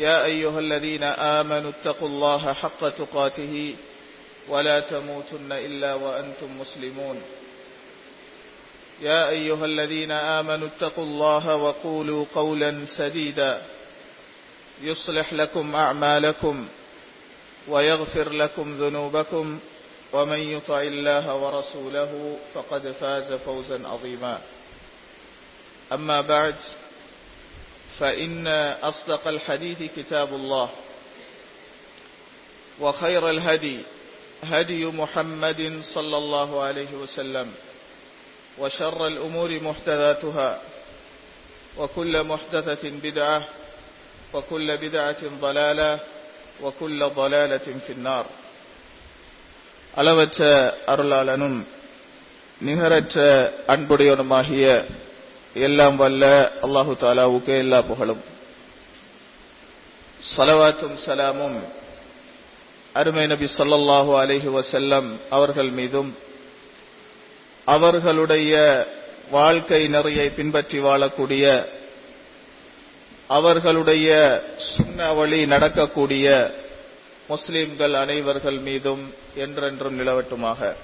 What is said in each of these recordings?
يا أيها الذين آمنوا اتقوا الله حق تقاته ولا تموتن إلا وأنتم مسلمون. يا أيها الذين آمنوا اتقوا الله وقولوا قولا سديدا. يصلح لكم أعمالكم ويغفر لكم ذنوبكم ومن يطع الله ورسوله فقد فاز فوزا عظيما. أما بعد فإن أصدق الحديث كتاب الله وخير الهدي هدي محمد صلى الله عليه وسلم وشر الأمور محدثاتها وكل محدثة بدعة وكل بدعة ضلالة وكل ضلالة في النار அளவற்ற அருளாளனும் நிகரற்ற அன்புடையவனுமாகிய எல்லாம் வல்ல அல்லாஹு தாலாவுக்கு எல்லா புகழும். சலவாத்தும் சலாமும். அருமை நபி சொல்லல்லாஹு அலஹி வசல்லம் அவர்கள் மீதும் அவர்களுடைய வாழ்க்கை நெறியை பின்பற்றி வாழக்கூடிய அவர்களுடைய சுண்ண வழி நடக்கக்கூடிய முஸ்லிம்கள் அனைவர்கள் மீதும் என்றென்றும் நிலவட்டுமாக.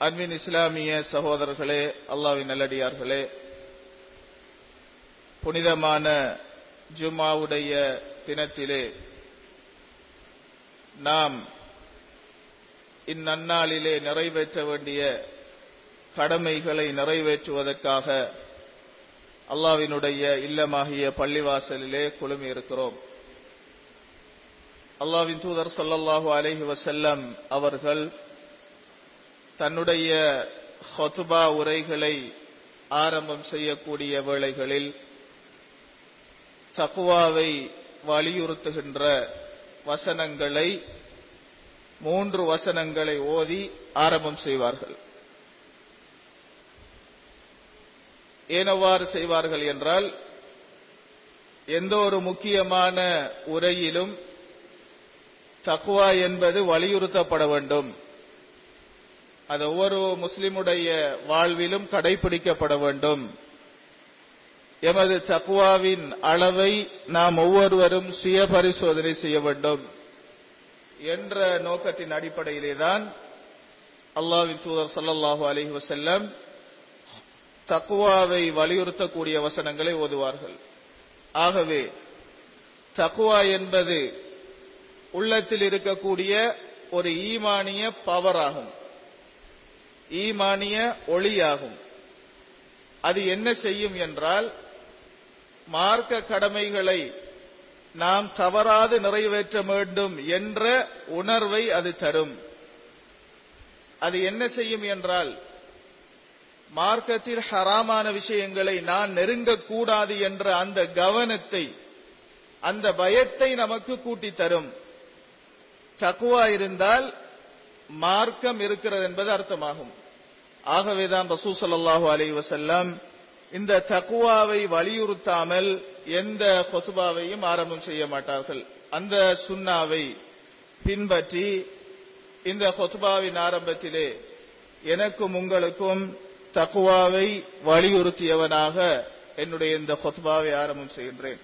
அன்பின் இஸ்லாமிய சகோதரர்களே அல்லாவின் நல்லடியார்களே புனிதமான ஜுமாவுடைய தினத்திலே நாம் இந்நன்னாளிலே நிறைவேற்ற வேண்டிய கடமைகளை நிறைவேற்றுவதற்காக அல்லாவினுடைய இல்லமாகிய பள்ளிவாசலிலே குழுமி இருக்கிறோம். அல்லாவின் தூதர் சொல்லல்லாஹு அலஹி வசல்லம் அவர்கள் தன்னுடைய ஹொத்துபா உரைகளை ஆரம்பம் செய்யக்கூடிய வேளைகளில் தக்குவாவை வலியுறுத்துகின்ற வசனங்களை மூன்று வசனங்களை ஓதி ஆரம்பம் செய்வார்கள். ஏனவாறு செய்வார்கள் என்றால் எந்த ஒரு முக்கியமான உரையிலும் தக்குவா என்பது வலியுறுத்தப்பட வேண்டும். அது ஒவ்வொரு முஸ்லிமுடைய வாழ்விலும் கடைபிடிக்கப்பட வேண்டும். எமது தக்குவாவின் அளவை நாம் ஒவ்வொருவரும் சுய பரிசோதனை செய்ய வேண்டும் என்ற நோக்கத்தின் அடிப்படையிலேதான் அல்லாவின் தூதர் சல்லல்லாஹு அலஹி வசல்லம் தக்குவாவை வலியுறுத்தக்கூடிய வசனங்களை ஓதுவார்கள். ஆகவே தக்குவா என்பது உள்ளத்தில் இருக்கக்கூடிய ஒரு ஈமானிய பவர் ஆகும். ஈமானிய ஒளியாகும். அது என்ன செய்யும் என்றால் மார்க்க கடமைகளை நாம் தவறாது நிறைவேற்ற வேண்டும் என்ற உணர்வை அது தரும். அது என்ன செய்யும் என்றால் மார்க்கத்தில் ஹராமான விஷயங்களை நான் நெருங்கக்கூடாது என்ற அந்த கவனத்தை அந்த பயத்தை நமக்கு கூட்டி தரும். தக்குவா இருந்தால் மார்க்கம் இருக்கிறது என்பது அர்த்தமாகும். ஆகவேதான் ரசூ சல்லாஹூ அலி வசல்லாம் இந்த தக்குவாவை வலியுறுத்தாமல் எந்த கொசுபாவையும் ஆரம்பம் செய்ய மாட்டார்கள். அந்த சுண்ணாவை பின்பற்றி இந்த கொத்துபாவின் ஆரம்பத்திலே எனக்கும் உங்களுக்கும் தக்குவாவை வலியுறுத்தியவனாக என்னுடைய இந்த கொசுபாவை ஆரம்பம் செய்கின்றேன்.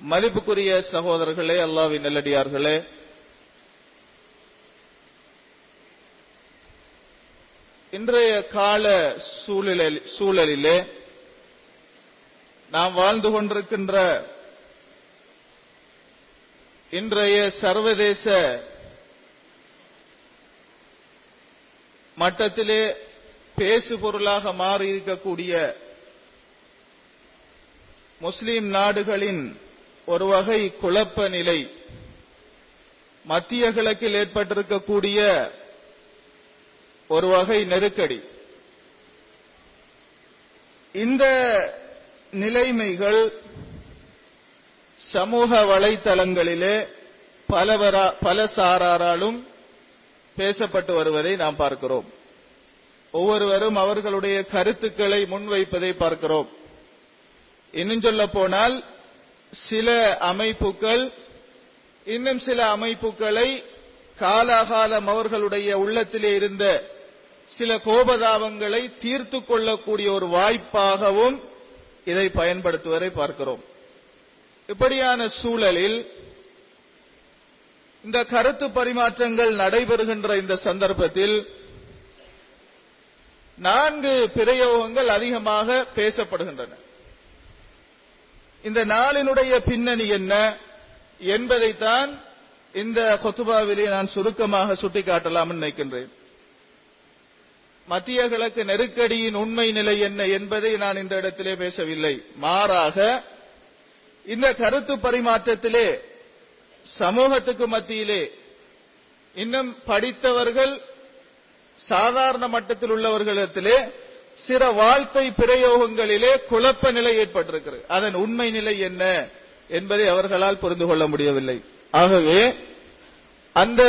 மதிப்புக்குரிய சகோதரர்களே அல்லாவின் நல்லடியார்களே இன்றைய கால சூழலில் சூழலிலே நாம் வாழ்ந்து கொண்டிருக்கின்ற இன்றைய சர்வதேச மட்டத்திலே பேசு பொருளாக மாறி இருக்கக்கூடிய முஸ்லிம் நாடுகளின் ஒரு வகை குழப்ப நிலை மத்திய கிழக்கில் ஏற்பட்டிருக்கக்கூடிய ஒரு வகை நெருக்கடி. இந்த நிலைமைகள் சமூக வலைத்தளங்களிலே பலவரா பல சாராராலும் பேசப்பட்டு வருவதை நாம் பார்க்கிறோம். ஒவ்வொருவரும் அவர்களுடைய கருத்துக்களை முன்வைப்பதை பார்க்கிறோம். இன்னும் சொல்ல போனால் சில அமைப்புகள் இன்னும் சில அமைப்புகளை காலாகாலம் அவர்களுடைய உள்ளத்திலே இருந்த சில கோபதாபங்களை தீர்த்து கொள்ளக்கூடிய ஒரு வாய்ப்பாகவும் இதை பயன்படுத்துவதை பார்க்கிறோம். இப்படியான சூழலில் இந்த கருத்து பரிமாற்றங்கள் நடைபெறுகின்ற இந்த சந்தர்ப்பத்தில் நான்கு பிரயோகங்கள் அதிகமாக பேசப்படுகின்றன. இந்த நாளினுடைய பின்னணி என்ன என்பதைத்தான் இந்த கொத்துபாவிலே நான் சுருக்கமாக சுட்டிக்காட்டலாம் நினைக்கின்றேன். மத்திய கிழக்கு நெருக்கடியின் உண்மை நிலை என்ன என்பதை நான் இந்த இடத்திலே பேசவில்லை. மாறாக இந்த கருத்து பரிமாற்றத்திலே சமூகத்துக்கு மத்தியிலே இன்னும் படித்தவர்கள் சாதாரண மட்டத்தில் உள்ளவர்களிடத்திலே சில வாழ்க்கை பிரயோகங்களிலே குழப்ப நிலை ஏற்பட்டிருக்கிறது. அதன் உண்மை நிலை என்ன என்பதை அவர்களால் புரிந்து கொள்ள முடியவில்லை. ஆகவே அந்த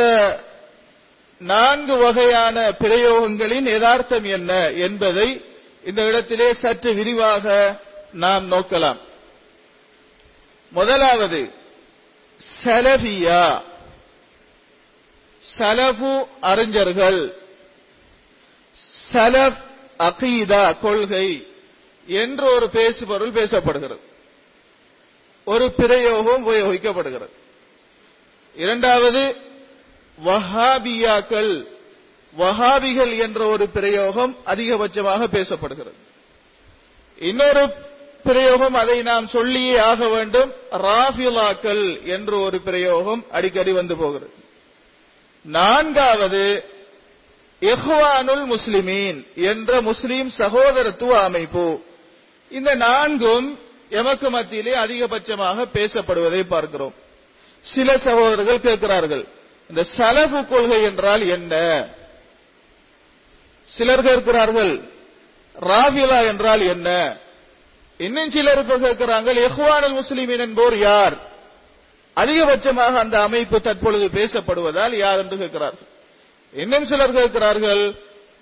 நான்கு வகையான பிரயோகங்களின் யதார்த்தம் என்ன என்பதை இந்த இடத்திலே சற்று விரிவாக நாம் நோக்கலாம். முதலாவது சலபியா சலபு அறிஞர்கள். சலப் அகீதா கொள்கை என்று ஒரு பேசுபொருள் பேசப்படுகிறது. ஒரு பிரயோகம் உபயோகிக்கப்படுகிறது. இரண்டாவது வஹாபியாக்கள் வஹாபிகள் என்ற ஒரு பிரயோகம் அதிகபட்சமாக பேசப்படுகிறது. இன்னொரு பிரயோகம் அதை நாம் சொல்லியே ஆக வேண்டும். ராஃபிலாக்கள் என்ற ஒரு பிரயோகம் அடிக்கடி வந்து போகிறது. நான்காவது எஹ்வானுல் முஸ்லிமீன் என்ற முஸ்லிம் சகோதரத்துவ அமைப்பு. இந்த நான்கும் எமக்கு மத்தியிலே அதிகபட்சமாக பேசப்படுவதை பார்க்கிறோம். சில சகோதரர்கள் கேட்கிறார்கள் இந்த செலவு கொள்கை என்றால் என்ன? சிலர் கேட்கிறார்கள் ராவிலா என்றால் என்ன? இன்னும் சிலர் இப்ப கேட்கிறார்கள் எஹ்வானல் முஸ்லிமின் என்போர் யார்? அதிகபட்சமாக அந்த அமைப்பு தற்பொழுது பேசப்படுவதால் யார் என்று கேட்கிறார்கள். இன்னும் சிலர் கேட்கிறார்கள்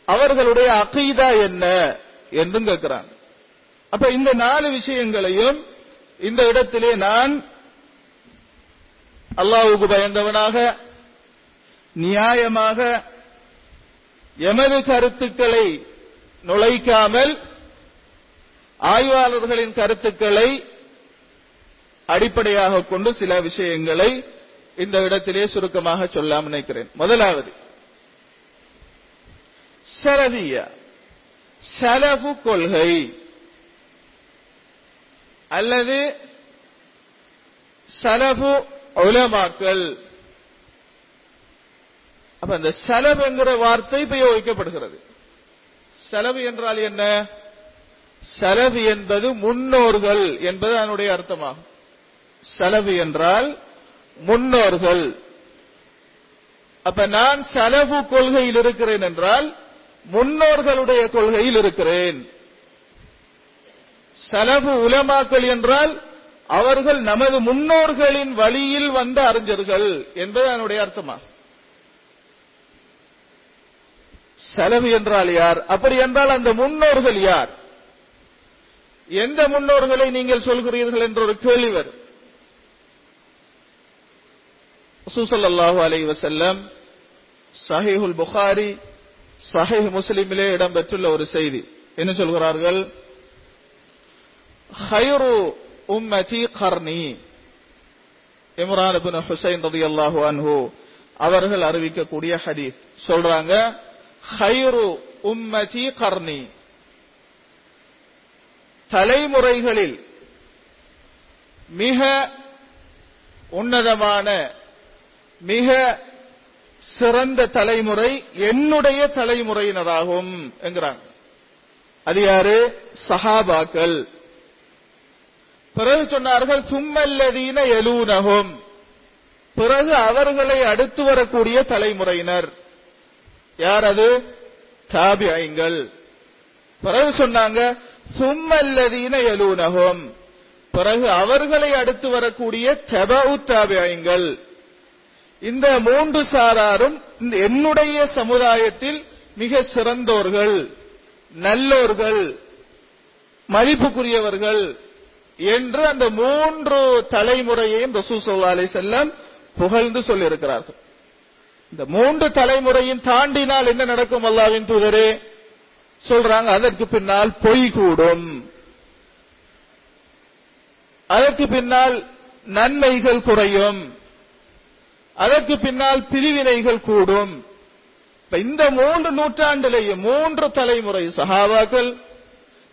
அவர்களுடைய அகைதா என்ன? என்றும் கேட்கிறாங்க. அப்ப இந்த நாலு விஷயங்களையும் இந்த இடத்திலே நான் அல்லாவுக்கு பயந்தவனாக நியாயமாக எமது கருத்துக்களை நுழைக்காமல் ஆய்வாளர்களின் கருத்துக்களை அடிப்படையாக கொண்டு சில விஷயங்களை இந்த இடத்திலே சுருக்கமாக சொல்லாம் நினைக்கிறேன். முதலாவது சரவிய சலபு கொள்கை அல்லது சலபு உலமாக்கல். அப்ப இந்த செலவு என்கிற வார்த்தை உபயோகிக்கப்படுகிறது. செலவு என்றால் என்ன? செலவு என்பது முன்னோர்கள் என்பது அதனுடைய அர்த்தமாகும். செலவு என்றால் முன்னோர்கள். அப்ப நான் செலவு கொள்கையில் இருக்கிறேன் என்றால் முன்னோர்களுடைய கொள்கையில் இருக்கிறேன். செலவு உலமாக்கள் என்றால் அவர்கள் நமது முன்னோர்களின் வழியில் வந்த அறிஞர்கள் என்பது அதனுடைய அர்த்தமாகும். செலவு என்றால் யார்? அப்படி என்றால் அந்த முன்னோர்கள் யார்? எந்த முன்னோர்களை நீங்கள் சொல்கிறீர்கள் என்ற ஒரு கேள்வி வரும். சுசல்லாஹு அலை வசல்லம் சஹிஹுல் புகாரி சஹிஹ் முஸ்லிமிலே இடம்பெற்றுள்ள ஒரு செய்தி. என்ன சொல்கிறார்கள்? ஹைரு உம்மதி கர்ணி இம்ரான் ஹுசைன் ரதி அல்லாஹு அன்ஹு அவர்கள் அறிவிக்கக்கூடிய ஹதீஸ். சொல்றாங்க ஹைரு உம்மதி கர்ணி தலைமுறைகளில் மிக உன்னதமான மிக சிறந்த தலைமுறை என்னுடைய தலைமுறையினராகும் என்கிறாங்க. அது யாரு? சஹாபாக்கள். பிறகு சொன்னார்கள் சும்மல்லதீன எலூனகும் பிறகு அவர்களை அடுத்து வரக்கூடிய தலைமுறையினர். யார் அது? தாபிஐங்கள் பிறகு சொன்னாங்க சும்மல்லதீன எலூனகும் பிறகு அவர்களை அடுத்து வரக்கூடிய தபவு தாபியங்கள். இந்த மூன்று சாராரும் என்னுடைய சமுதாயத்தில் மிக சிறந்தோர்கள் நல்லோர்கள் மதிப்புக்குரியவர்கள் என்று அந்த மூன்று தலைமுறையையும் ரசூல் ஸல்லல்லாஹு அலைஹி புகழ்ந்து சொல்லியிருக்கிறார்கள். இந்த மூன்று தலைமுறையின் தாண்டினால் என்ன நடக்கும் அல்லாவின் தூதரே? சொல்றாங்க அதற்கு பின்னால் பொய் கூடும். அதற்கு பின்னால் நன்மைகள் குறையும். அதற்கு பின்னால் பிரிவினைகள் கூடும். இப்ப இந்த மூன்று நூற்றாண்டிலேயே மூன்று தலைமுறை சஹாபாக்கள்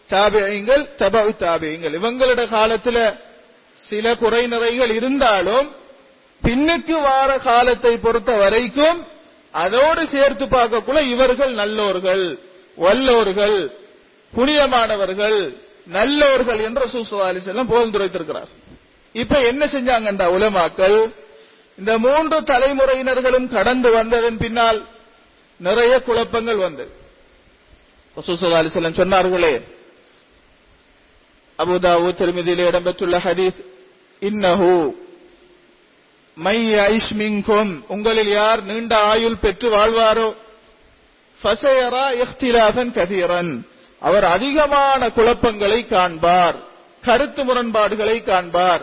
தாபியங்கள் தபவு தாபியங்கள் இவங்களோட காலத்துல சில குறை நிறைகள் இருந்தாலும் பின்னுக்கு வார காலத்தை பொறுத்த வரைக்கும் அதோடு சேர்த்து பார்க்கக்குள்ள இவர்கள் நல்லோர்கள் வல்லோர்கள் புனிதமானவர்கள் நல்லோர்கள் என்று சுசுவாலி செல்லம் புகழ்ந்துரைத்திருக்கிறார் இப்ப என்ன செஞ்சாங்கண்டா உலமாக்கள்? இந்த மூன்று தலைமுறையினர்களும் கடந்து வந்ததன் பின்னால் நிறைய குழப்பங்கள் வந்தது ரசூலுல்லாஹி அலைஹி சொன்னார்களே அபுதாவு திருமதியிலே இடம்பெற்றுள்ள ஹதீஸ் இன்னஹூ மை ஐஷ் உங்களில் யார் நீண்ட ஆயுள் பெற்று வாழ்வாரோ? ஃபசையரா இஃப்திலாஃபன் கதீரன். அவர் அதிகமான குழப்பங்களை காண்பார். கருத்து முரண்பாடுகளை காண்பார்.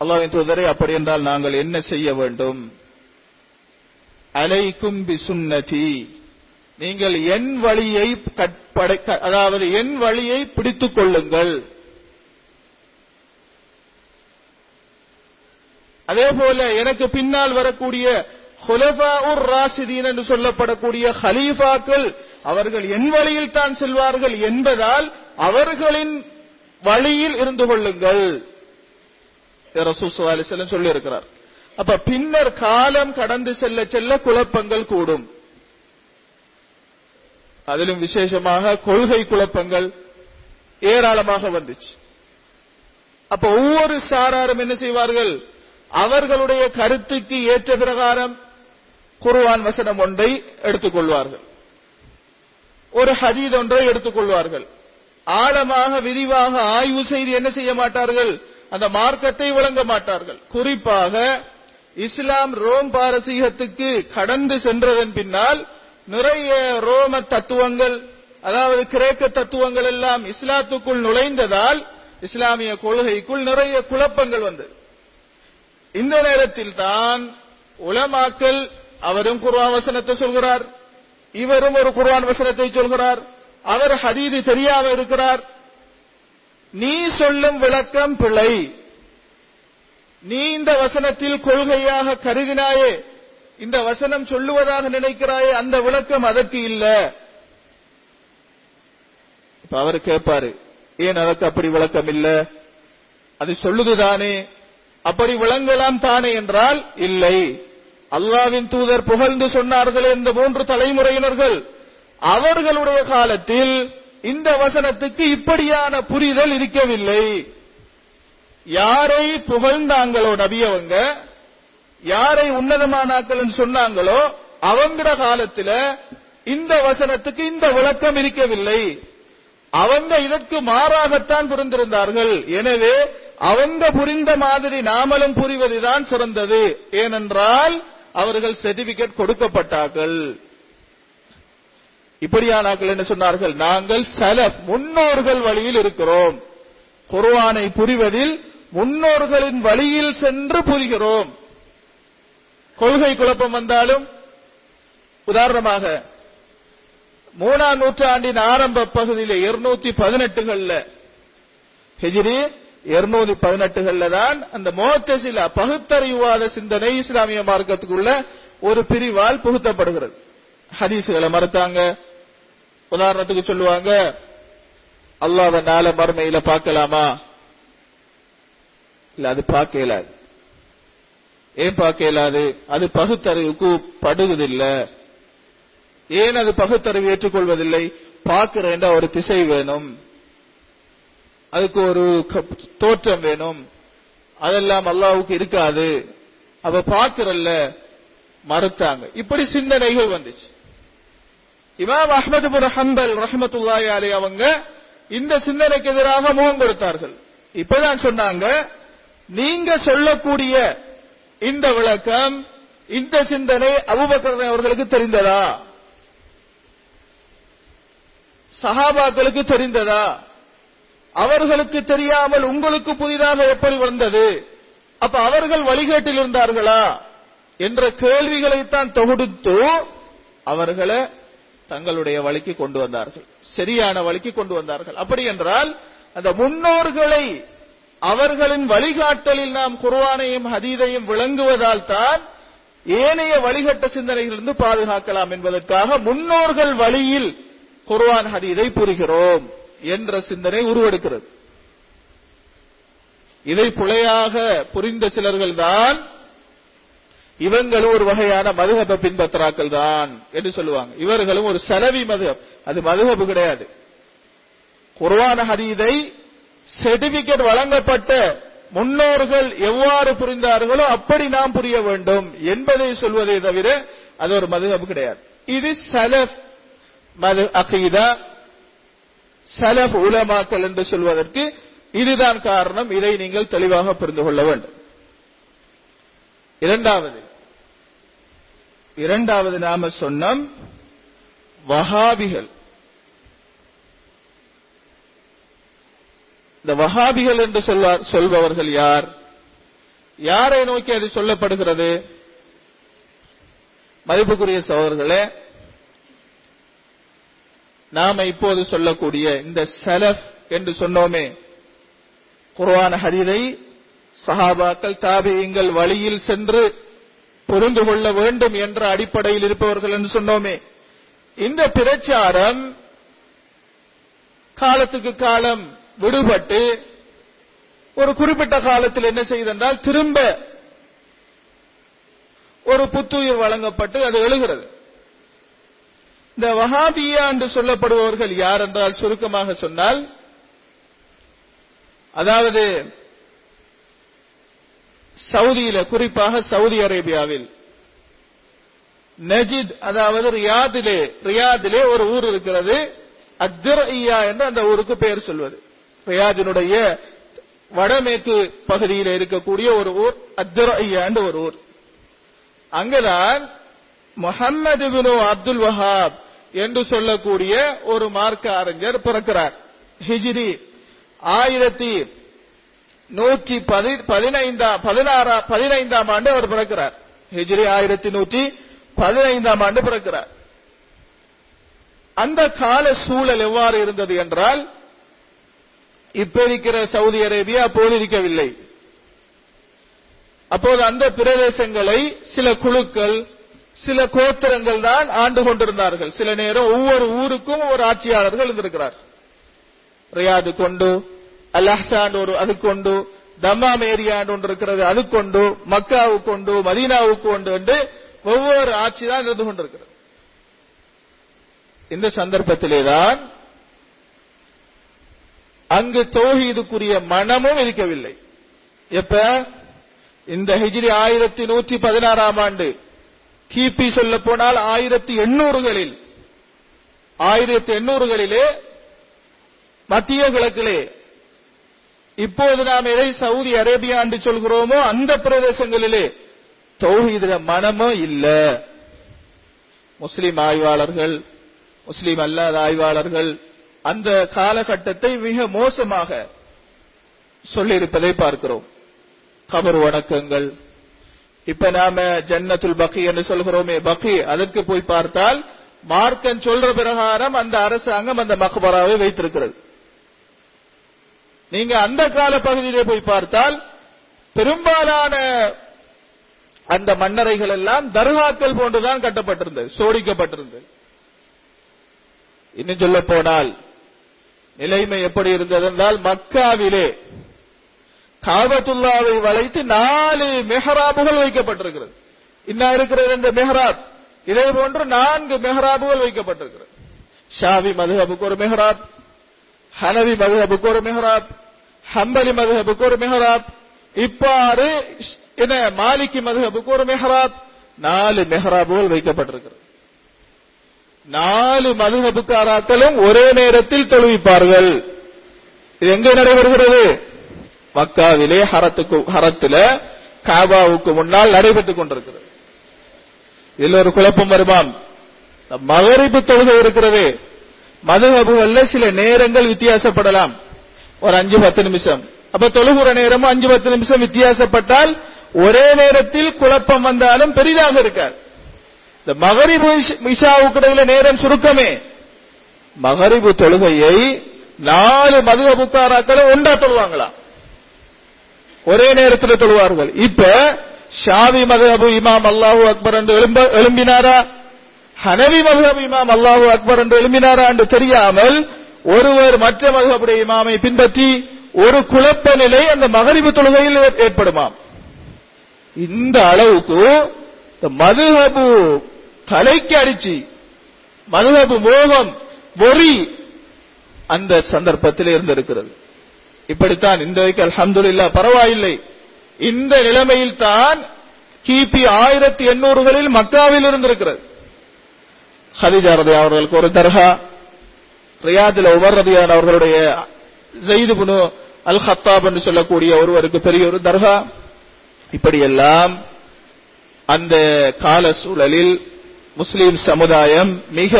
அல்லாவின் தூதரை அப்படி என்றால் நாங்கள் என்ன செய்ய வேண்டும்? அலைக்கும் பிசுன்னதி. நீங்கள் என் வழியை அதாவது என் வழியை பிடித்துக் கொள்ளுங்கள். அதே போல எனக்கு பின்னால் வரக்கூடிய ராசிதீன் என்று சொல்லப்படக்கூடிய ஹலீஃபாக்கள் அவர்கள் என் வழியில் தான் செல்வார்கள் என்பதால் அவர்களின் வழியில் இருந்து கொள்ளுங்கள். சொல்லி இருக்கிறார் அப்ப பின்னர் காலம் கடந்து செல்ல செல்ல குழப்பங்கள் கூடும். அதிலும் விசேஷமாக கொள்கை குழப்பங்கள் ஏராளமாக வந்துச்சு. அப்ப ஒவ்வொரு சாராரும் என்ன செய்வார்கள்? அவர்களுடைய கருத்துக்கு ஏற்ற பிரகாரம் குருவான் வசனம் ஒன்றை எடுத்துக்கொள்வார்கள். ஒரு ஹதீத் ஒன்றை எடுத்துக்கொள்வார்கள். ஆழமாக விரிவாக ஆய்வு செய்து என்ன செய்ய மாட்டார்கள்? அந்த மார்க்கத்தை வழங்க மாட்டார்கள். குறிப்பாக இஸ்லாம் ரோம் பாரசீகத்துக்கு கடந்து சென்றதன் பின்னால் நிறைய ரோம தத்துவங்கள் அதாவது கிரேக்க தத்துவங்கள் எல்லாம் இஸ்லாத்துக்குள் நுழைந்ததால் இஸ்லாமிய கொள்கைக்குள் நிறைய குழப்பங்கள் வந்தது இந்த நேரத்தில் தான் உலமாக்கள் அவரும் குர்வான் வசனத்தை சொல்கிறார். இவரும் ஒரு குர்வான் வசனத்தை சொல்கிறார். அவர் ஹதீது தெரியாம இருக்கிறார். நீ சொல்லும் விளக்கம் பிழை. நீ இந்த வசனத்தில் கொள்கையாக கருதினாயே. இந்த வசனம் சொல்லுவதாக நினைக்கிறாயே. அந்த விளக்கம் அதற்கு இல்ல. இப்ப அவர் கேட்பாரு ஏன் அதற்கு அப்படி விளக்கம் இல்ல? அது சொல்லுதுதானே? அப்படி விளங்கலாம் தானே என்றால் இல்லை. அல்லாவின் தூதர் புகழ்ந்து சொன்னார்கள் இந்த மூன்று தலைமுறையினர்கள். அவர்களுடைய காலத்தில் இந்த வசனத்துக்கு இப்படியான புரிதல் இருக்கவில்லை. யாரை புகழ்ந்தாங்களோ நபியவங்க யாரை உன்னதமானாக்கள் சொன்னாங்களோ அவங்கிற காலத்துல இந்த வசனத்துக்கு இந்த விளக்கம் இருக்கவில்லை. அவங்க இதற்கு மாறாகத்தான் புரிந்திருந்தார்கள். எனவே அவங்க புரிந்த மாதிரி நாமளும் புரிவதுதான் சிறந்தது. ஏனென்றால் அவர்கள் சர்டிபிகேட் கொடுக்கப்பட்டார்கள். இப்படியானாக்கள் என்ன சொன்னார்கள்? நாங்கள் சலஃப் முன்னோர்கள் வழியில் இருக்கிறோம். குர்வானை புரிவதில் முன்னோர்களின் வழியில் சென்று புரிகிறோம். கொள்கை குழப்பம் வந்தாலும் உதாரணமாக மூணாம் நூற்றாண்டின் ஆரம்ப பகுதியில் இருநூத்தி பதினெட்டுகள்ல ஹெஜிரி இருநூத்தி பதினெட்டுகள்ல தான் அந்த மோத்தசிலா பகுத்தறிவாத சிந்தனை இஸ்லாமிய மார்க்கத்துக்குள்ள ஒரு பிரிவால் புகுத்தப்படுகிறது. ஹதீசுகளை மறுத்தாங்க. உதாரணத்துக்கு சொல்லுவாங்க அல்லாத நாள மறுமையில பார்க்கலாமா? இல்ல அது பார்க்க இயலாது. ஏன் பார்க்க இயலாது? அது பகுத்தறிவுக்கு படுவதில்லை. ஏன் அது பகுத்தறிவு ஏற்றுக்கொள்வதில்லை? பார்க்கிறேன் ஒரு திசை வேணும். அதுக்கு ஒரு தோற்றம் வேணும். அதெல்லாம் அல்லாவுக்கு இருக்காது. அவ பார்க்கிறல்ல மறுத்தாங்க. இப்படி சிந்தனைகள் வந்துச்சு. இமாம் அஹமது புர் ஹம்பல் ரஹமத்துல்லாய் அலி அவங்க இந்த சிந்தனைக்கு எதிராக முகம் கொடுத்தார்கள். இப்பதான் சொன்னாங்க நீங்க சொல்லக்கூடிய இந்த விளக்கம் இந்த சிந்தனை அபுபக்கர் அவர்களுக்கு தெரிந்ததா? சஹாபாக்களுக்கு தெரிந்ததா? அவர்களுக்கு தெரியாமல் உங்களுக்கு புதிதாக எப்படி வந்தது? அப்ப அவர்கள் வழிகேட்டில் இருந்தார்களா? என்ற கேள்விகளைத்தான் தொகுடுத்து அவர்களை தங்களுடைய வழிக்கு கொண்டு வந்தார்கள். சரியான வழிக்கு கொண்டு வந்தார்கள். அப்படி என்றால் அந்த முன்னோர்களை அவர்களின் வழிகாட்டலில் நாம் குர்வானையும் ஹதீதையும் விளங்குவதால் தான் ஏனைய வழிகட்ட சிந்தனைகளிலிருந்து பாதுகாக்கலாம் என்பதற்காக முன்னோர்கள் வழியில் குர்வான் ஹதீதை புரிகிறோம். என்ற சிந்தனை உருவெடுக்கிறது. இதை புலையாக புரிந்த சிலர்கள் தான் இவங்களும் ஒரு வகையான மதுகப பின்பற்றாக்கள் தான் என்று சொல்லுவாங்க. இவர்களும் ஒரு செலவி மதுகப். அது மதுகபு கிடையாது. குர்வான ஹதீதை சர்டிபிகேட் வழங்கப்பட்ட முன்னோர்கள் எவ்வாறு புரிந்தார்களோ அப்படி நாம் புரிய வேண்டும் என்பதை சொல்வதை தவிர அது ஒரு மதுகபு கிடையாது. இது சலப் மது அகீதா சலப் உலமாக்கல் என்று சொல்வதற்கு இதுதான் காரணம். இதை நீங்கள் தெளிவாக புரிந்து கொள்ள வேண்டும். இரண்டாவது இரண்டாவது நாம சொன்னோம் வஹாபிகள். இந்த வஹாபிகள் என்று சொல்வார் சொல்பவர்கள் யார்? யாரை நோக்கி அது சொல்லப்படுகிறது? மதிப்புக்குரிய சோழர்களே நாம இப்போது சொல்லக்கூடிய இந்த சலஃப் என்று சொன்னோமே குர்ஆன ஹரிதை சஹாபாக்கள் தாபியங்கள் வழியில் சென்று புரிந்து கொள்ள வேண்டும் என்ற அடிப்படையில் இருப்பவர்கள் என்று சொன்னோமே. இந்த பிரச்சாரம் காலத்துக்கு காலம் விடுபட்டு ஒரு குறிப்பிட்ட காலத்தில் என்ன செய்தென்றால் திரும்ப ஒரு புத்துயிர் வழங்கப்பட்டு அது எழுகிறது. இந்த வஹாபியா என்று சொல்லப்படுபவர்கள் யார் என்றால் சுருக்கமாக சொன்னால் அதாவது சவுதியில குறிப்பாக சவுதி அரேபியாவில் நஜித் அதாவது ரியாதிலே ரியாதிலே ஒரு ஊர் இருக்கிறது அத்திரையா என்று அந்த ஊருக்கு பெயர் சொல்வது. ரியாதினுடைய வடமேற்கு பகுதியில் இருக்கக்கூடிய ஒரு ஊர் அத்திரையா என்று ஒரு ஊர். அங்குதான் முகம்மது பினு அப்துல் வஹாப் என்று சொல்லக்கூடிய ஒரு மார்க்க அறிஞர் பிறக்கிறார். ஹிஜிரி ஆயிரத்தி நூற்றி பதினைந்தாம் பதினாறாம் பதினைந்தாம் ஆண்டு அவர் பிறக்கிறார். ஹிஜ்ரி ஆயிரத்தி நூற்றி பதினைந்தாம் ஆண்டு பிறக்கிறார். அந்த கால சூழல் எவ்வாறு இருந்தது என்றால் இப்ப இருக்கிற சவுதி அரேபியா போலிருக்கவில்லை அப்போது அந்த பிரதேசங்களை சில குழுக்கள் சில கோத்திரங்கள் தான் ஆண்டு கொண்டிருந்தார்கள். சில நேரம் ஒவ்வொரு ஊருக்கும் ஒரு ஆட்சியாளர்கள் இருந்திருக்கிறார். ரியாது கொண்டு அல் ஒரு அது கொண்டு தம்மாம் ஏரியாண்டு ஒன்று இருக்கிறது அது கொண்டு மக்காவுக்கு கொண்டு மதீனாவுக்கு கொண்டு என்று ஒவ்வொரு ஆட்சி தான் இருந்து கொண்டிருக்கிறது. இந்த சந்தர்ப்பத்திலேதான் அங்கு தோஹீதுக்குரிய மனமும் இருக்கவில்லை எப்ப? இந்த ஹிஜ்ரி ஆயிரத்தி நூற்றி பதினாறாம் ஆண்டு. கிபி சொல்ல போனால் ஆயிரத்தி எண்ணூறுகளில் ஆயிரத்தி எண்ணூறுகளிலே மத்திய கிழக்கிலே. இப்போது நாம் எதை சவுதி அரேபியா என்று சொல்கிறோமோ அந்த பிரதேசங்களிலே தௌஹீதுல மனமோ இல்ல. முஸ்லிம் ஆய்வாளர்கள் முஸ்லிம் அல்லாத ஆய்வாளர்கள் அந்த காலகட்டத்தை மிக மோசமாக சொல்லியிருப்பதை பார்க்கிறோம். கபர் வணக்கங்கள் இப்ப நாம ஜன்னத்துல் பக்கி என்று சொல்கிறோமே பக்கி. அதற்கு போய் பார்த்தால் மார்க்கன் சொல்ற பிரகாரம் அந்த அரசாங்கம் அந்த மக்பராவை வைத்திருக்கிறது. நீங்க அந்த கால பகுதியிலே போய் பார்த்தால் பெரும்பாலான அந்த மன்னரைகள் எல்லாம் தர்காக்கள் போன்றுதான் கட்டப்பட்டிருந்தது சோடிக்கப்பட்டிருந்தது. இன்னும் சொல்ல போனால் நிலைமை எப்படி இருந்தது என்றால் மக்காவிலே காபத்துல்லாவை வளைத்து நாலு மெஹராபுகள் வைக்கப்பட்டிருக்கிறது. இன்னா இருக்கிறது இந்த மெஹராப். இதே போன்று நான்கு மெஹராபுகள் வைக்கப்பட்டிருக்கிறது. ஷாவி மதுஹபுக்கு ஒரு மெஹராப். ஹனவி மதுஹபுக்கு ஒரு மெஹராப். ஹம்பலி மதுஹபுக்கு ஒரு மெஹராப். இப்பாறு என்ன மாலிகி மதுஹபுக்கு ஒரு மெஹராப். நாலு மெஹராபுகள் வைக்கப்பட்டிருக்கிறது. நாலு மதுஹபுக்காராக்களும் ஒரே நேரத்தில் தொழுவிப்பார்கள். இது எங்கே நடைபெறுகிறது? மக்காவிலே ஹரத்துக்கு ஹரத்துல காபாவுக்கு முன்னால் நடைபெற்றுக் கொண்டிருக்கிறது. இதுல ஒரு குழப்பம் வருமாம். மகரிப்பு தொழுகை இருக்கிறது. மதுகபுகள்ல சில நேரங்கள் வித்தியாசப்படலாம். ஒரு அஞ்சு பத்து நிமிஷம். அப்ப தொழுகுற நேரமும் அஞ்சு பத்து நிமிஷம் வித்தியாசப்பட்டால் ஒரே நேரத்தில் குழப்பம் வந்தாலும் பெரிதாக இருக்காது. இந்த மகரிபு இஷாவுக்கு இடையில நேரம் சுருக்கமே. மகரிபு தொழுகையை நாலு மதுகபுக்காராக்களை ஒன்றா தொழுவாங்களாம். ஒரே நேரத்தில் தொழுவார்கள். இப்ப ஷாவி மகபு இமாம் அல்லாஹு அக்பர் என்று எழும்பினாரா? ஹனவி மகபு இமாம் அல்லாஹு அக்பர் என்று எழும்பினாரா என்று தெரியாமல் ஒருவர் மற்ற மகபுடைய இமாமை பின்பற்றி ஒரு குழப்ப நிலை அந்த மகரிபு தொழுகையில் ஏற்படுமாம். இந்த அளவுக்கு மதுஹபு தலைக்கு அடிச்சு மதுஹபு மோகம் பொறி அந்த சந்தர்ப்பத்தில் இருந்திருக்கிறது. இப்படித்தான் இந்த அலமதுல்லா பரவாயில்லை. இந்த நிலைமையில் தான் கிபி ஆயிரத்தி எண்ணூறுகளில் மக்காவில் இருந்திருக்கிறது. ஹதிஜா ரதி அவர்களுக்கு ஒரு தர்கா ரியாதில் உமர் ரதியான் அவர்களுடைய ஜெயிது புனு அல் ஹத்தாப் என்று சொல்லக்கூடிய ஒருவருக்கு பெரிய ஒரு தர்கா இப்படியெல்லாம் அந்த கால சூழலில் முஸ்லீம் சமுதாயம் மிக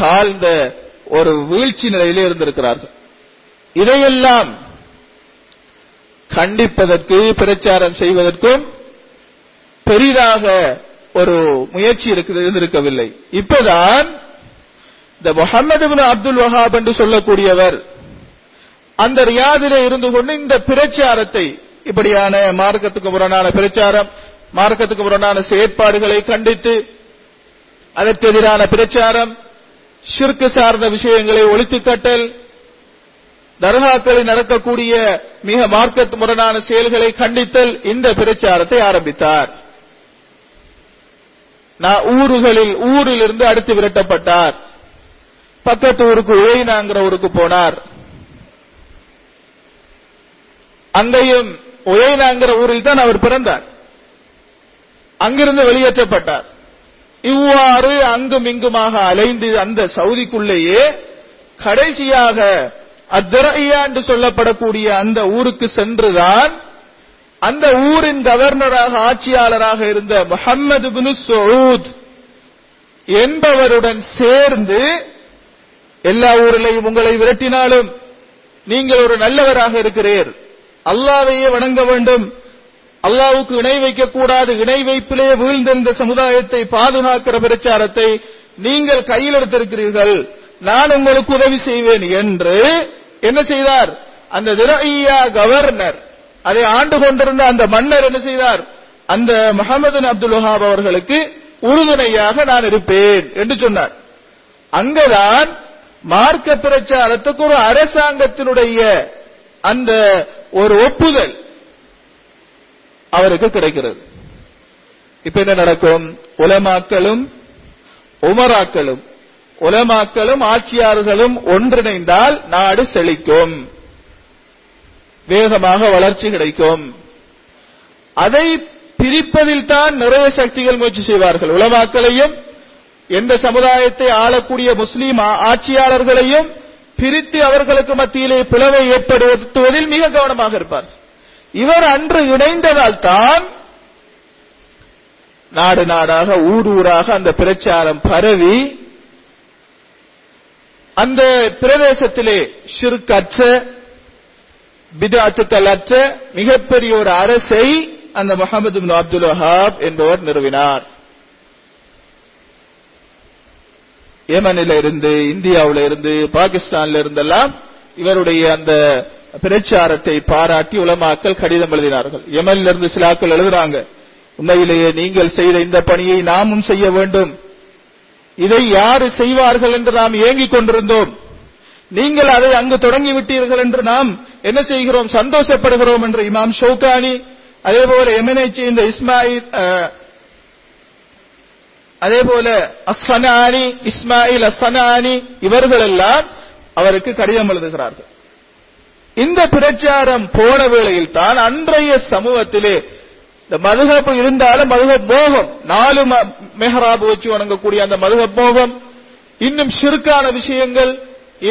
தாழ்ந்த ஒரு வீழ்ச்சி நிலையிலே இருந்திருக்கிறார்கள். இதையெல்லாம் கண்டிப்பதற்கு பிரச்சாரம் செய்வதற்கும் பெரிதாக ஒரு முயற்சி இருந்திருக்கவில்லை. இப்பதான் இந்த முகமது அப்துல் வஹாப் என்று சொல்லக்கூடியவர் அந்த ரியாதிலே இருந்து கொண்டு இந்த பிரச்சாரத்தை இப்படியான மார்க்கத்துக்கு முரணான பிரச்சாரம் மார்க்கத்துக்கு முரணான செயற்பாடுகளை கண்டித்து அதற்கு எதிரான பிரச்சாரம் சிற்கு சார்ந்த விஷயங்களை ஒழித்து கட்டல் தர்காக்களில் நடக்கக்கூடிய மிக மார்க்கத்து முரணான செயல்களை கண்டித்தல் இந்த பிரச்சாரத்தை ஆரம்பித்தார். நான் ஊருகளில் ஊரில் இருந்து அடுத்து விரட்டப்பட்டார். பக்கத்து ஊருக்கு உழைனாங்கிற ஊருக்கு போனார். அங்கேயும் உழைனாங்கிற ஊரில் தான் அவர் பிறந்தார். அங்கிருந்து வெளியேற்றப்பட்டார். இவ்வாறு அங்கும் இங்குமாக அலைந்து அந்த சவுதிக்குள்ளேயே கடைசியாக அத்திரையா என்று சொல்லப்படக்கூடிய அந்த ஊருக்கு சென்றுதான் அந்த ஊரின் கவர்னராக ஆட்சியாளராக இருந்த முஹம்மது பின் சவுத் என்பவருடன் சேர்ந்து எல்லா ஊரிலையும் உங்களை விரட்டினாலும் நீங்கள் ஒரு நல்லவராக இருக்கிறீர். அல்லாவையே வணங்க வேண்டும். அல்லாவுக்கு இணை வைக்கக்கூடாது. இணை வைப்பிலே வீழ்ந்திருந்த சமுதாயத்தை பாதுகாக்கிற பிரச்சாரத்தை நீங்கள் கையில் எடுத்திருக்கிறீர்கள். நான் உங்களுக்கு உதவி செய்வேன் என்று என்ன செய்தார்? அந்த திரையா கவர்னர் அதை ஆண்டு கொண்டிருந்த அந்த மன்னர் என்ன செய்தார்? அந்த முகமது அப்துல் வஹாப் அவர்களுக்கு உறுதுணையாக நான் இருப்பேன் என்று சொன்னார். அங்கதான் மார்க்க பிரச்சாரத்துக்கு ஒரு அரசாங்கத்தினுடைய அந்த ஒரு ஒப்புதல் அவருக்கு கிடைக்கிறது. இப்ப என்ன நடக்கும்? உலமாக்களும் உமராக்களும் உலமாக்களும் ஆட்சியாளர்களும் ஒன்றிணைந்தால் நாடு செழிக்கும். வேகமாக வளர்ச்சி கிடைக்கும். அதை பிரிப்பதில் தான் நிறைய சக்திகள் முயற்சி செய்வார்கள். உலமாக்களையும் எந்த சமுதாயத்தை ஆளக்கூடிய முஸ்லீம் ஆட்சியாளர்களையும் பிரித்து அவர்களுக்கு மத்தியிலே பிளவை ஏற்படுத்துவதில் மிக கவனமாக இருப்பார். இவர் அன்று இணைந்ததால் தான் நாடு நாடாக ஊர் ஊராக அந்த பிரச்சாரம் பரவி அந்த பிரதேசத்திலே சிறுக்கற்ற பிதாத்துக்கள் அற்ற மிகப்பெரிய ஒரு அரசை அந்த முகமது பின் அப்துல் வஹாப் என்பவர் நிறுவினார். ஏமனில இருந்து இந்தியாவில இருந்து பாகிஸ்தான்ல இருந்தெல்லாம் இவருடைய அந்த பிரச்சாரத்தை பாராட்டி உலமாக்கள் கடிதம் எழுதினார்கள். யமனிலிருந்து சிலாக்கள் எழுதுறாங்க உண்மையிலேயே நீங்கள் செய்த இந்த பணியை நாமும் செய்ய வேண்டும். இதை யாரு செய்வார்கள் என்று நாம் ஏங்கிக் கொண்டிருந்தோம். நீங்கள் அதை அங்கு தொடங்கி விட்டீர்கள் என்று நாம் என்ன செய்கிறோம்? சந்தோஷப்படுகிறோம் என்று இமாம் ஷோகானி அதே போல எமனை இஸ்மாயில் அதே போல அஸ்ஸனானி இஸ்மாயில் அஸ்ஸனானி இவர்கள் எல்லாம் அவருக்கு கடிதம் எழுதுகிறார்கள். இந்த பிரச்சாரம் போன வேளையில் தான் அன்றைய சமூகத்திலே இந்த மதுகப்பு இருந்தாலும் மதுகப் போகம் நாலு மெஹராபு வச்சு வணங்கக்கூடிய அந்த மதுகப் போகம் இன்னும் சிறுக்கான விஷயங்கள்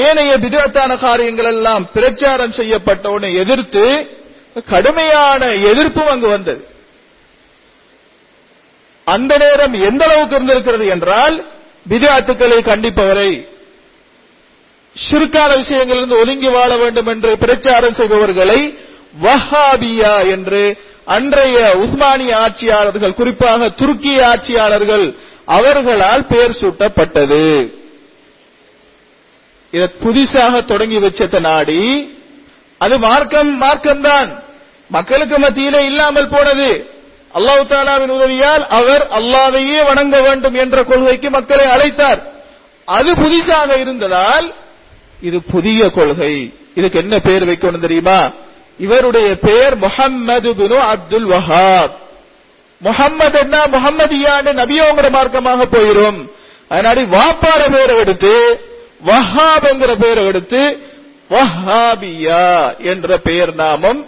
ஏனைய விதத்தான காரியங்கள் எல்லாம் பிரச்சாரம் செய்யப்பட்டவுடனே எதிர்த்து கடுமையான எதிர்ப்பும் அங்கு வந்தது. அந்த நேரம் எந்த அளவுக்கு இருந்திருக்கிறது என்றால் விதாத்துக்களை கண்டிப்பவரை சிறுக்கான விஷயங்களிலிருந்து ஒதுங்கி வாழ வேண்டும் என்று பிரச்சாரம் செய்பவர்களை வஹாபியா என்று அன்றைய உஸ்மானிய ஆட்சியாளர்கள் குறிப்பாக துருக்கிய ஆட்சியாளர்கள் அவர்களால் பெயர் சூட்டப்பட்டது. இதை புதிசாக தொடங்கி வச்சத நாடி அது மார்க்கம் மார்க்கம்தான். மக்களுக்கு மத்தியிலே இல்லாமல் போனது. அல்லாஹு தாலாவின் உதவியால் அவர் அல்லாவையே வணங்க வேண்டும் என்ற கொள்கைக்கு மக்களை அழைத்தார். அது புதிசாக இருந்ததால் இது புதிய கொள்கை. இதுக்கு என்ன பெயர் வைக்கணும் தெரியுமா? இவருடைய பெயர் முஹம்மது பினு அப்துல் வஹாப். முகம்மது என்ன? முகம்மதியான்னு நபியோங்கிற மார்க்கமாக போயிரும். அதனால வாப்பாட பேரை எடுத்து வஹாப் என்கிற பெயரை எடுத்து வஹாபியா என்ற பெயர் நாமம்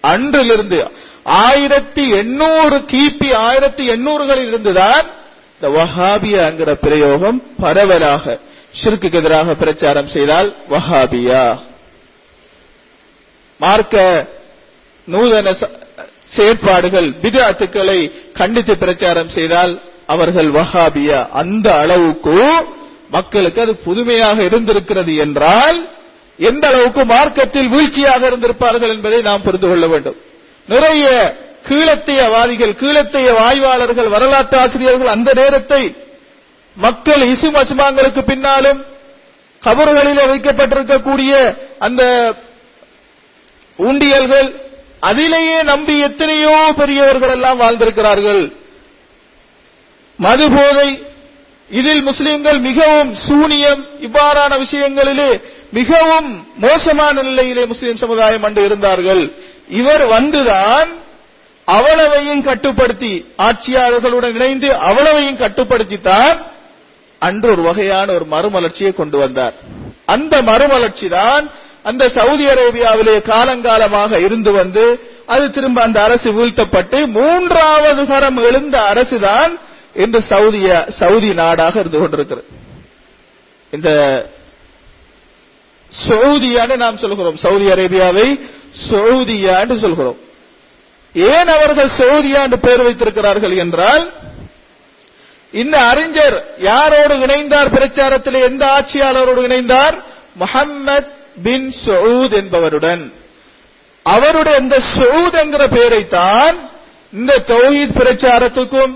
அன்றிலிருந்து ஆயிரத்தி எண்ணூறு கிபி ஆயிரத்தி எண்ணூறுகளில் இருந்துதான் இந்த வஹாபியாங்கிற பிரயோகம் பரவலாக சிறுக்கு எதிராக பிரச்சாரம் செய்தால் வஹாபியா. மார்க்க நூதன செயற்பாடுகள் பிதாத்துக்களை கண்டித்து பிரச்சாரம் செய்தால் அவர்கள் வஹாபியா. அந்த அளவுக்கு மக்களுக்கு அது புதுமையாக இருந்திருக்கிறது என்றால் எந்த அளவுக்கு மார்க்கத்தில் வீழ்ச்சியாக இருந்திருப்பார்கள் என்பதை நாம் புரிந்து கொள்ள வேண்டும். நிறைய கீழத்தையவாதிகள் கீழத்தைய வாய்வாளர்கள் வரலாற்று ஆசிரியர்கள் அந்த நேரத்தை மக்கள் இசு மசுமாங்களுக்கு பின்னாலும் கபறுகளிலே வைக்கப்பட்டிருக்கக்கூடிய அந்த ஊண்டியல்கள் அதிலேயே நம்பி எத்தனையோ பெரியவர்கள் எல்லாம் வாழ்ந்திருக்கிறார்கள். மது போதை இதில் முஸ்லிம்கள் மிகவும் சூனியம் இவ்வாறான விஷயங்களிலே மிகவும் மோசமான நிலையிலே முஸ்லிம் சமுதாயம் அண்டு இருந்தார்கள். இவர் வந்துதான் அவ்வளவையும் கட்டுப்படுத்தி ஆட்சியாளர்களுடன் இணைந்து அவ்வளவையும் கட்டுப்படுத்தித்தான் அன்று ஒரு வகையான ஒரு மறுமலர்ச்சியை கொண்டு வந்தார். அந்த மறுமலர்ச்சி தான் அந்த சவுதி அரேபியாவிலே காலங்காலமாக இருந்து வந்து அது திரும்ப அந்த அரசு வீழ்த்தப்பட்டு மூன்றாவது தரம் எழுந்த அரசுதான் இன்று சவுதிய சவுதி நாடாக இருந்து கொண்டிருக்கிறது. இந்த சவுதியான்னு நாம் சொல்கிறோம். சவுதி அரேபியாவை சவுதியான்னு சொல்கிறோம். ஏன் அவர்கள் சவுதியாண்டு பெயர் வைத்திருக்கிறார்கள் என்றால் இந்த அறிஞர் யாரோடு இணைந்தார் பிரச்சாரத்தில்? எந்த ஆட்சியாளரோடு இணைந்தார்? முகம்மது பின் சவுத் என்பவருடன். அவருடைய இந்த சவுத் என்கிற பெயரைத்தான் இந்த தௌஹீத் பிரச்சாரத்துக்கும்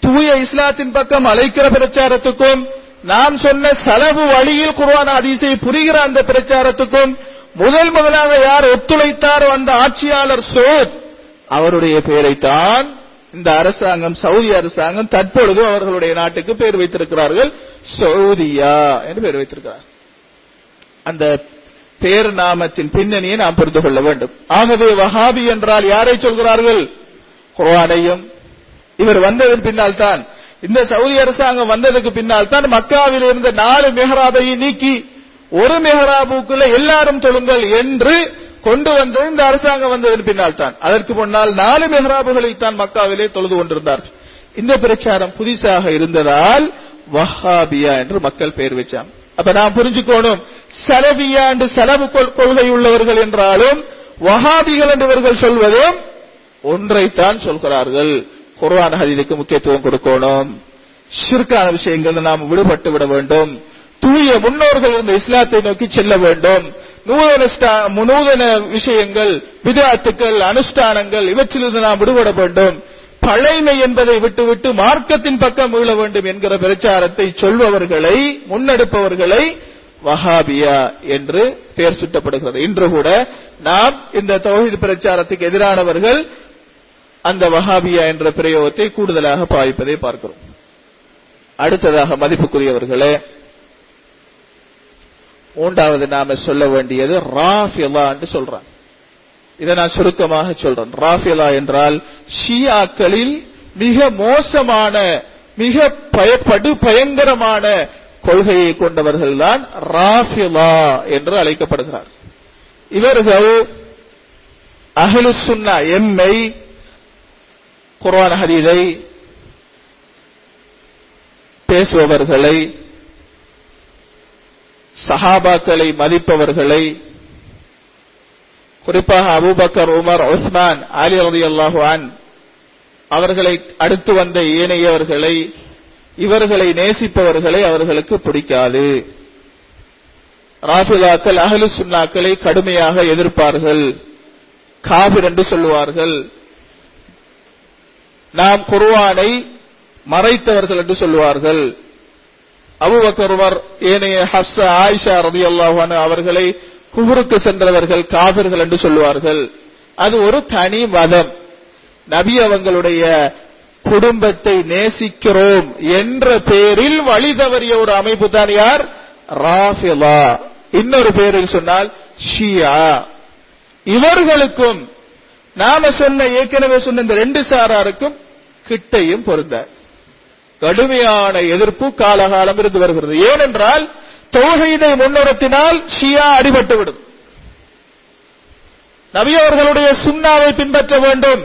தூய இஸ்லாத்தின் பக்கம் அழைக்கிற பிரச்சாரத்துக்கும் நாம் சொன்ன செலவு வழியில் குருவான அதிசை புரிகிற அந்த பிரச்சாரத்துக்கும் முதல் முதலாக யார் ஒத்துழைத்தாரோ அந்த ஆட்சியாளர் சோத்? அவருடைய பெயரைத்தான் இந்த அரசாங்கம் சவுதி அரசாங்கம் தற்பொழுது அவர்களுடைய நாட்டுக்கு பெயர் வைத்திருக்கிறார்கள் சவுதியா என்று பெயர் வைத்திருக்கிறார். அந்த பேர் நாமத்தின் பின்னணியை நாம் புரிந்து கொள்ள வேண்டும். ஆகவே வஹாபி என்றால் யாரை சொல்கிறார்கள்? குரானையும் இவர் வந்ததன் பின்னால் தான் இந்த சவுதி அரசாங்கம் வந்ததுக்கு பின்னால் தான் மக்காவில் இருந்த நாலு மெஹராபையை நீக்கி ஒரு மெஹராபுக்குள்ள எல்லாரும் தொழுங்கள் என்று கொண்டு வந்தது இந்த அரசாங்கம் வந்ததன் பின்னால் தான் அதற்கு முன்னால் நாலு மெஹராபுகளை தான் மக்காவிலே தொழுது கொண்டிருந்தார்கள். இந்த பிரச்சாரம் புதிசாக இருந்ததால் வஹாபியா என்று மக்கள் பெயர் வச்சாங்க. அப்ப நான் புரிஞ்சுக்கோணும். சலபியா என்று செலவு கொள்கை உள்ளவர்கள் என்றாலும் வஹாபிகள் என்று இவர்கள் சொல்வதும் ஒன்றைத்தான் சொல்கிறார்கள். குர்ஆன் ஹதீதுக்கு முக்கியத்துவம் கொடுக்கணும். சிற்கான விஷயங்கள் நாம் விடுபட்டு விட வேண்டும். தூய முன்னோர்கள் இந்த இஸ்லாத்தை நோக்கி செல்ல வேண்டும். நூதன விஷயங்கள் விதாத்துக்கள் அனுஷ்டானங்கள் இவற்றிலிருந்து நாம் விடுபட வேண்டும். பழைமை என்பதை விட்டுவிட்டு மார்க்கத்தின் பக்கம் மீள வேண்டும் என்கிற பிரச்சாரத்தை சொல்பவர்களை முன்னெடுப்பவர்களை வஹாபியா என்று பெயர் சுட்டப்படுகிறது. இன்று கூட நாம் இந்த தொகுதி பிரச்சாரத்துக்கு எதிரானவர்கள் அந்த வஹாபியா என்ற பிரயோகத்தை கூடுதலாக பாவிப்பதை பார்க்கிறோம். அடுத்ததாக மதிப்புக்குரியவர்களே மூன்றாவது நாம சொல்ல வேண்டியது ராஃபிலா என்று சொல்றான் இதை நான் சுருக்கமாக சொல்றேன். ராஃபிலா என்றால் ஷியாக்களில் மிக மோசமான மிக பயப்படு பயங்கரமான கொள்கையை கொண்டவர்கள் தான் ராஃபிலா என்று அழைக்கப்படுகிறார். இவர்கள் அகலு சுன்னா எம்மை குர்ஆன் ஹரிதை பேசுபவர்களை சஹாபாக்களை மதிப்பவர்களை குறிப்பாக Abu Bakr Umar Usman Ali Ali அல்லாஹுவான் அவர்களை அடுத்து வந்த ஏனையவர்களை இவர்களை நேசிப்பவர்களை அவர்களுக்கு பிடிக்காது. ராஃபிலாக்கள் அகலு சுன்னாக்களை கடுமையாக எதிர்ப்பார்கள். காபிர் என்று சொல்லுவார்கள். நாம் குர்வானை மறைத்தவர்கள் என்று சொல்லுவார்கள். அபுபக்கர் உமர் ஏனைய ஹப்ஸா ஆயிஷா ரவி அன்ஹா அவர்களை குபுருக்கு சென்றவர்கள் காபிர்கள் என்று சொல்லுவார்கள். அது ஒரு தனி மதம். நபி அவங்களுடைய குடும்பத்தை நேசிக்கிறோம் என்ற பெயரில் வழி தவறிய ஒரு அமைப்பு தான் யார்? ராஃபிலா இன்னொரு பேரில் சொன்னால் ஷியா. இவர்களுக்கும் நாம சொன்ன ஏற்கனவே சொன்ன இந்த ரெண்டு சாராருக்கும் கிட்டையும் பொருந்த கடுமையான எதிர்ப்பு காலகாலம் இருந்து வருகிறது. ஏனென்றால் தொழுகைதை முன்னிறுத்தினால் ஷியா அடிபட்டுவிடும். நபி அவர்களுடைய சுண்ணாவை பின்பற்ற வேண்டும்.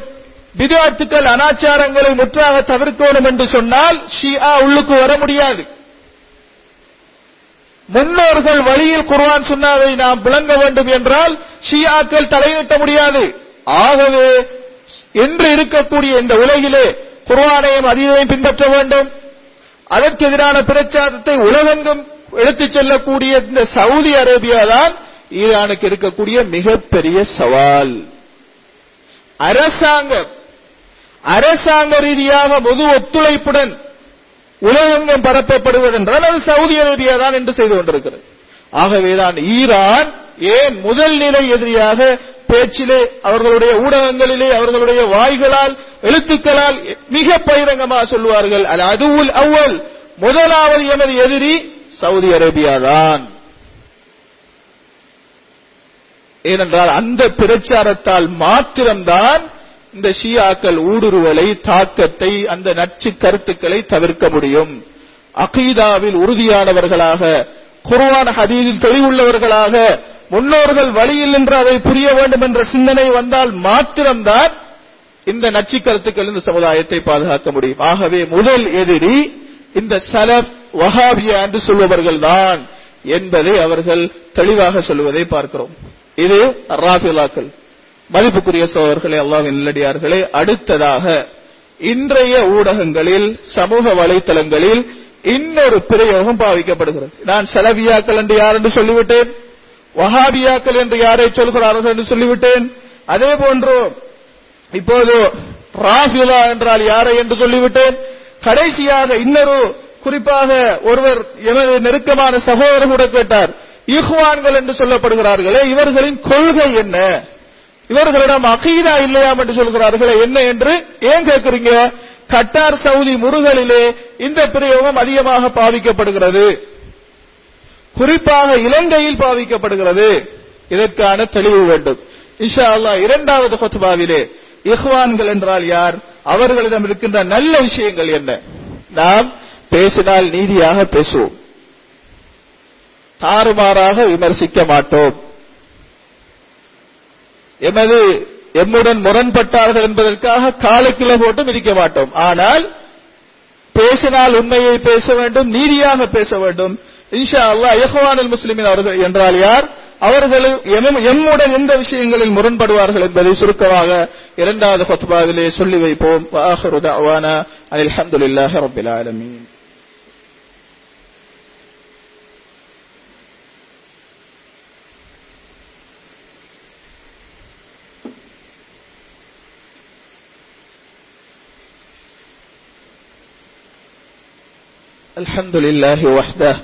விதாத்துக்கள் அனாச்சாரங்களை முற்றாக தவிர்க்கணும் என்று சொன்னால் ஷியா உள்ளுக்கு வர முடியாது. முன்னோர்கள் வழியில் குர்வான் சுண்ணாவை நாம் விளங்க வேண்டும் என்றால் ஷியாக்கள் தலையிட்ட முடியாது. ஆகவே இன்று இருக்கக்கூடிய இந்த உலகிலே குர்வானையும் அதீதையும் பின்பற்ற வேண்டும். அதற்கு எதிரான பிரச்சாரத்தை உலகெங்கும் எடுத்துச் செல்லக்கூடிய இந்த சவுதி அரேபியா தான் ஈரானுக்கு இருக்கக்கூடிய மிகப்பெரிய சவால். அரசாங்கம் அரசாங்க ரீதியாக பொது ஒத்துழைப்புடன் உலகெங்கும் பரப்பப்படுவதென்றால் அது சவுதி அரேபியா தான் என்று செய்து கொண்டிருக்கிறது. ஆகவேதான் ஈரான் ஏன் முதல் நிலை எதிரியாக பேச்சிலே அவர்களுடைய ஊடகங்களிலே அவர்களுடைய வாய்களால் எழுத்துக்களால் மிக பகிரங்கமாக சொல்லுவார்கள். அது அதுவுல் அவ்வல் முதலாவது எமது எதிரி சவுதி அரேபியா தான். ஏனென்றால் அந்த பிரச்சாரத்தால் மாத்திரம்தான் இந்த ஷியாக்கள் ஊடுருவலை தாக்கத்தை அந்த நச்சு கருத்துக்களை தவிர்க்க முடியும். அகீதாவில் உறுதியானவர்களாக குர்ஆன் ஹதீதில் தெளிவுள்ளவர்களாக முன்னோர்கள் வழியில் நின்று அதை புரிய வேண்டும் என்ற சிந்தனை வந்தால் மாத்திரம்தான் இந்த நச்சு கருத்துக்கள் இந்த சமுதாயத்தை பாதுகாக்க முடியும். ஆகவே முதல் எதிரி இந்த சலப் வஹாபியா என்று சொல்பவர்கள் தான் என்பதை அவர்கள் தெளிவாக சொல்லுவதை பார்க்கிறோம். இது ராபிலாக்கள் மதிப்புக்குரிய சோழர்களே அல்லாவின் நல்லடியார்களே அடுத்ததாக இன்றைய ஊடகங்களில் சமூக வலைத்தளங்களில் இன்னொரு பிரயோகம் பாவிக்கப்படுகிறது. நான் செலவியாக்கள் என்று யார் என்று சொல்லிவிட்டேன்? வஹாபியாக்கள் என்று யாரை சொல்கிறார்கள் என்று சொல்லிவிட்டேன்? அதே போன்று இப்போது ராஃபிலா என்றால் யாரை என்று சொல்லிவிட்டேன்? கடைசியாக இன்னொரு குறிப்பாக ஒருவர் எனது நெருக்கமான சகோதரர் கூட கேட்டார் இஹ்வான்கள் என்று சொல்லப்படுகிறார்களே இவர்களின் கொள்கை என்ன? இவர்களிடம் அகீதா இல்லையாம் என்று சொல்கிறார்களே என்ன என்று ஏன் கேட்கிறீங்க? கட்டார் சவுதி முருகலிலே இந்த பிரயோகம் அதிகமாக பாவிக்கப்படுகிறது. குறிப்பாக இலங்கையில் பாவிக்கப்படுகிறது. இதற்கான தெளிவு வேண்டும். இஷா அல்லாஹ் இரண்டாவது ஹொத்பாவிலே இஹ்வான்கள் என்றால் யார்? அவர்களிடம் இருக்கின்ற நல்ல விஷயங்கள் என்ன? நாம் பேசினால் நீதியாக பேசுவோம். தாறுமாறாக விமர்சிக்க மாட்டோம். எமது எம்முடன் முரண்பட்டார்கள் என்பதற்காக காலக்கில போட்டு மிதிக்க மாட்டோம். ஆனால் பேசினால் உண்மையை பேச வேண்டும் நீதியாக பேச வேண்டும். இன்ஷா அல்லா இஹ்வானுல் முஸ்லிமின் அவர்கள் என்றால் யார்? அவர்கள் எம்முடன் எந்த விஷயங்களில் முரண்படுவார்கள் என்பதை சுருக்கமாக இரண்டாவது ஃபத்வாவிலே சொல்லி வைப்போம். வாஹிரு தஅவானா ஆலமீன். الحمد لله وحده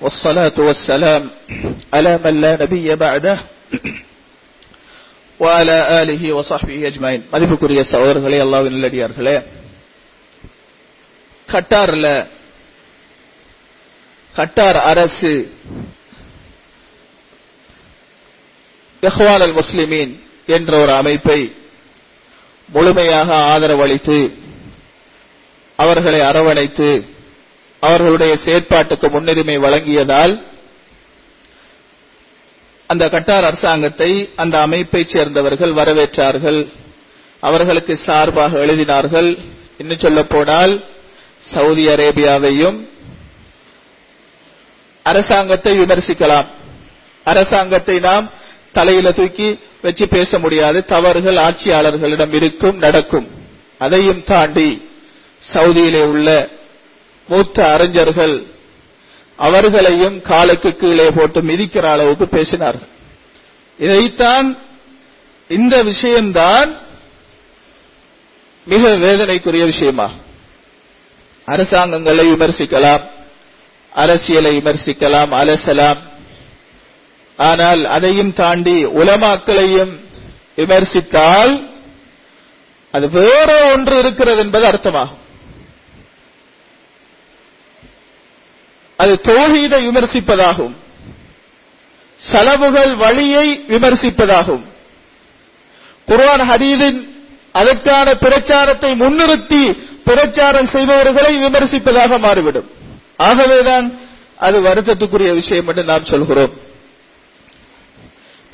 والصلاة والسلام على من لا نبي بعده وعلى آله وصحبه أجمعين மதிப்புக்குரிய சகோதரர்களே அல்லாஹ்வின் நல்லடியார்களே கட்டார்ல கட்டார் அரசு இஹ்வான் அல் முஸ்லிமீன் என்ற ஒரு அமைப்பை முழுமையாக ஆதரவளித்து அவர்களை அரவணைத்து அவர்களுடைய செயற்பாட்டுக்கு முன்னுரிமை வழங்கியதால் அந்த கட்டார் அரசாங்கத்தை அந்த அமைப்பைச் சேர்ந்தவர்கள் வரவேற்றார்கள். அவர்களுக்கு சார்பாக எழுதினார்கள். இன்னும் சொல்ல போனால் சவுதி அரேபியாவையும் அரசாங்கத்தை விமர்சிக்கலாம். அரசாங்கத்தை நாம் தலையில தூக்கி வச்சு பேச முடியாது. தவறுகள் ஆட்சியாளர்களிடம் இருக்கும் நடக்கும். அதையும் தாண்டி சவுதியிலே உள்ள மூத்த அறிஞர்கள் அவர்களையும் காலுக்கு கீழே போட்டு மிதிக்கிற அளவுக்கு பேசினார்கள். இதைத்தான் இந்த விஷயம்தான் மிக வேதனைக்குரிய விஷயமா. அரசாங்கங்களை விமர்சிக்கலாம் அரசியலை விமர்சிக்கலாம் அலசலாம். ஆனால் அதையும் தாண்டி உலமாக்களையும் விமர்சித்தால் அது வேற ஒன்று இருக்கிறது என்பது அர்த்தமாகும். அது தோஹீதை விமர்சிப்பதாகும். செலவுகள் வழியை விமர்சிப்பதாகும். குர்ஆன் ஹதீதின் அதற்கான பிரச்சாரத்தை முன்னிறுத்தி பிரச்சாரம் செய்பவர்களை விமர்சிப்பதாக மாறிவிடும். ஆகவேதான் அது வருத்தத்துக்குரிய விஷயம் என்று நாம் சொல்கிறோம்.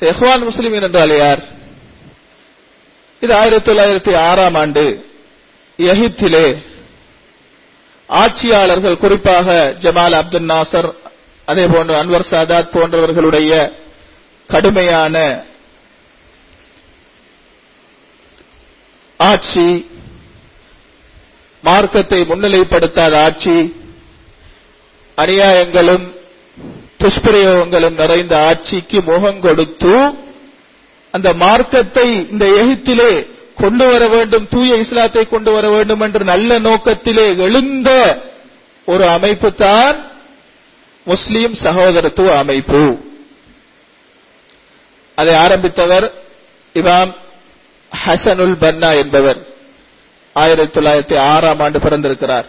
எஹ்வான் முஸ்லிம் என்றால் யார்? இது ஆயிரத்தி தொள்ளாயிரத்தி ஆறாம் ஆண்டு எகிப்திலே ஆட்சியாளர்கள் குறிப்பாக ஜமால் அப்துல் நாசர் அதே போன்று அன்வர் சாதாத் போன்றவர்களுடைய கடுமையான ஆட்சி மார்க்கத்தை முன்னிலைப்படுத்தாத ஆட்சி அநியாயங்களும் துஷ்பிரயோகங்களும் நிறைந்த ஆட்சிக்கு முகம் கொடுத்து அந்த மார்க்கத்தை இந்த எகிப்திலே கொண்டு வர வேண்டும் தூய இஸ்லாத்தை கொண்டு வர வேண்டும் என்று நல்ல நோக்கத்திலே எழுந்த ஒரு அமைப்பு தான் முஸ்லீம் சகோதரத்துவ அமைப்பு. அதை ஆரம்பித்தவர் இமாம் ஹசனுல் பன்னா என்பவர். ஆயிரத்தி தொள்ளாயிரத்தி ஆறாம் ஆண்டு பிறந்திருக்கிறார்.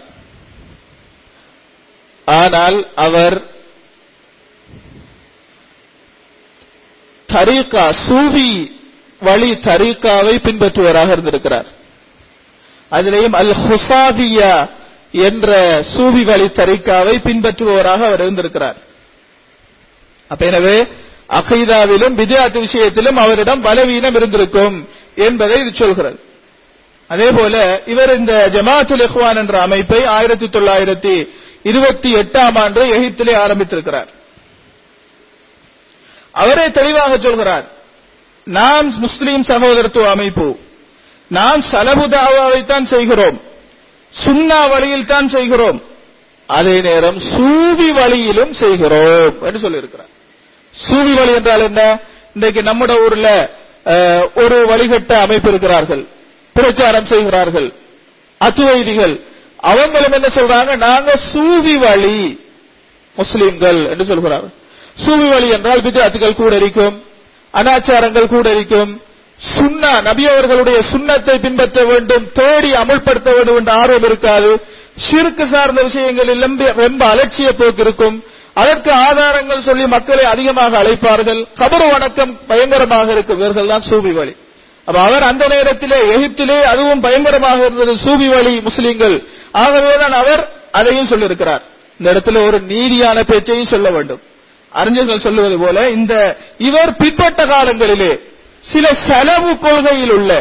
ஆனால் அவர் தரீகா சூவி வழி தரீகாவை பின்பற்றுவராக இருந்திருக்கிறார். அதிலேயும் அல் ஹுசாபியா என்ற சூவி வழி தரீகாவை பின்பற்றுபவராக அவர் இருந்திருக்கிறார். அப்ப எனவே அகைதாவிலும் வித்யாத்து விஷயத்திலும் அவரிடம் பலவீனம் இருந்திருக்கும் என்பதை இது சொல்கிறது. அதே போல இவர் இந்த ஜமாத்துல் இஹ்வான் என்ற அமைப்பை ஆயிரத்தி தொள்ளாயிரத்தி இருபத்தி எட்டாம் ஆண்டு எகிப்திலே ஆரம்பித்திருக்கிறார். அவரே தெளிவாக சொல்கிறார். நாம் முஸ்லீம் சகோதரத்துவ அமைப்பு. நாம் சலபுதாவாவைத்தான் செய்கிறோம். சுன்னா வழியில் தான் செய்கிறோம். அதே நேரம் சூவி வழியிலும் செய்கிறோம் என்று சொல்லியிருக்கிறார். சூவி வழி என்றால் என்ன? இன்றைக்கு நம்முடைய ஊர்ல அஹ், ஒரு வழிகட்ட அமைப்பு இருக்கிறார்கள். பிரச்சாரம் செய்கிறார்கள். அத்துவைதிகள். அவங்களும் என்ன சொல்றாங்க? நாங்க சூவி வழி முஸ்லீம்கள் என்று சொல்கிறார்கள். சூவி வழி என்றால் பிஜாத்துகள் கூட இருக்கும். அனாச்சாரங்கள் கூட இருக்கும். சுன்னா நபி அவர்களுடைய சுண்ணத்தை பின்பற்ற வேண்டும் தேடி அமுல்படுத்த வேண்டும் என்ற ஆர்வம் இருக்காது. சிறுக்கு சார்ந்த விஷயங்களில் ரொம்ப- அலட்சிய போக்கு இருக்கும். அதற்கு ஆதாரங்கள் சொல்லி மக்களை அதிகமாக அழைப்பார்கள். கபரு வணக்கம் பயங்கரமாக இருக்கும். இவர்கள் தான் சூபி வழி. அப்ப அவர் அந்த நேரத்திலே எகிப்திலே அதுவும் பயங்கரமாக இருந்தது. சூபி வழி முஸ்லீம்கள். ஆகவேதான் அவர் அதையும் சொல்லியிருக்கிறார். இந்த இடத்துல ஒரு நீதியான பேச்சையும் சொல்ல வேண்டும். அறிஞர்கள் சொல்லுவது போல இந்த இவர் பிற்பட்ட காலங்களிலே சில செலவு கொள்கையில் உள்ள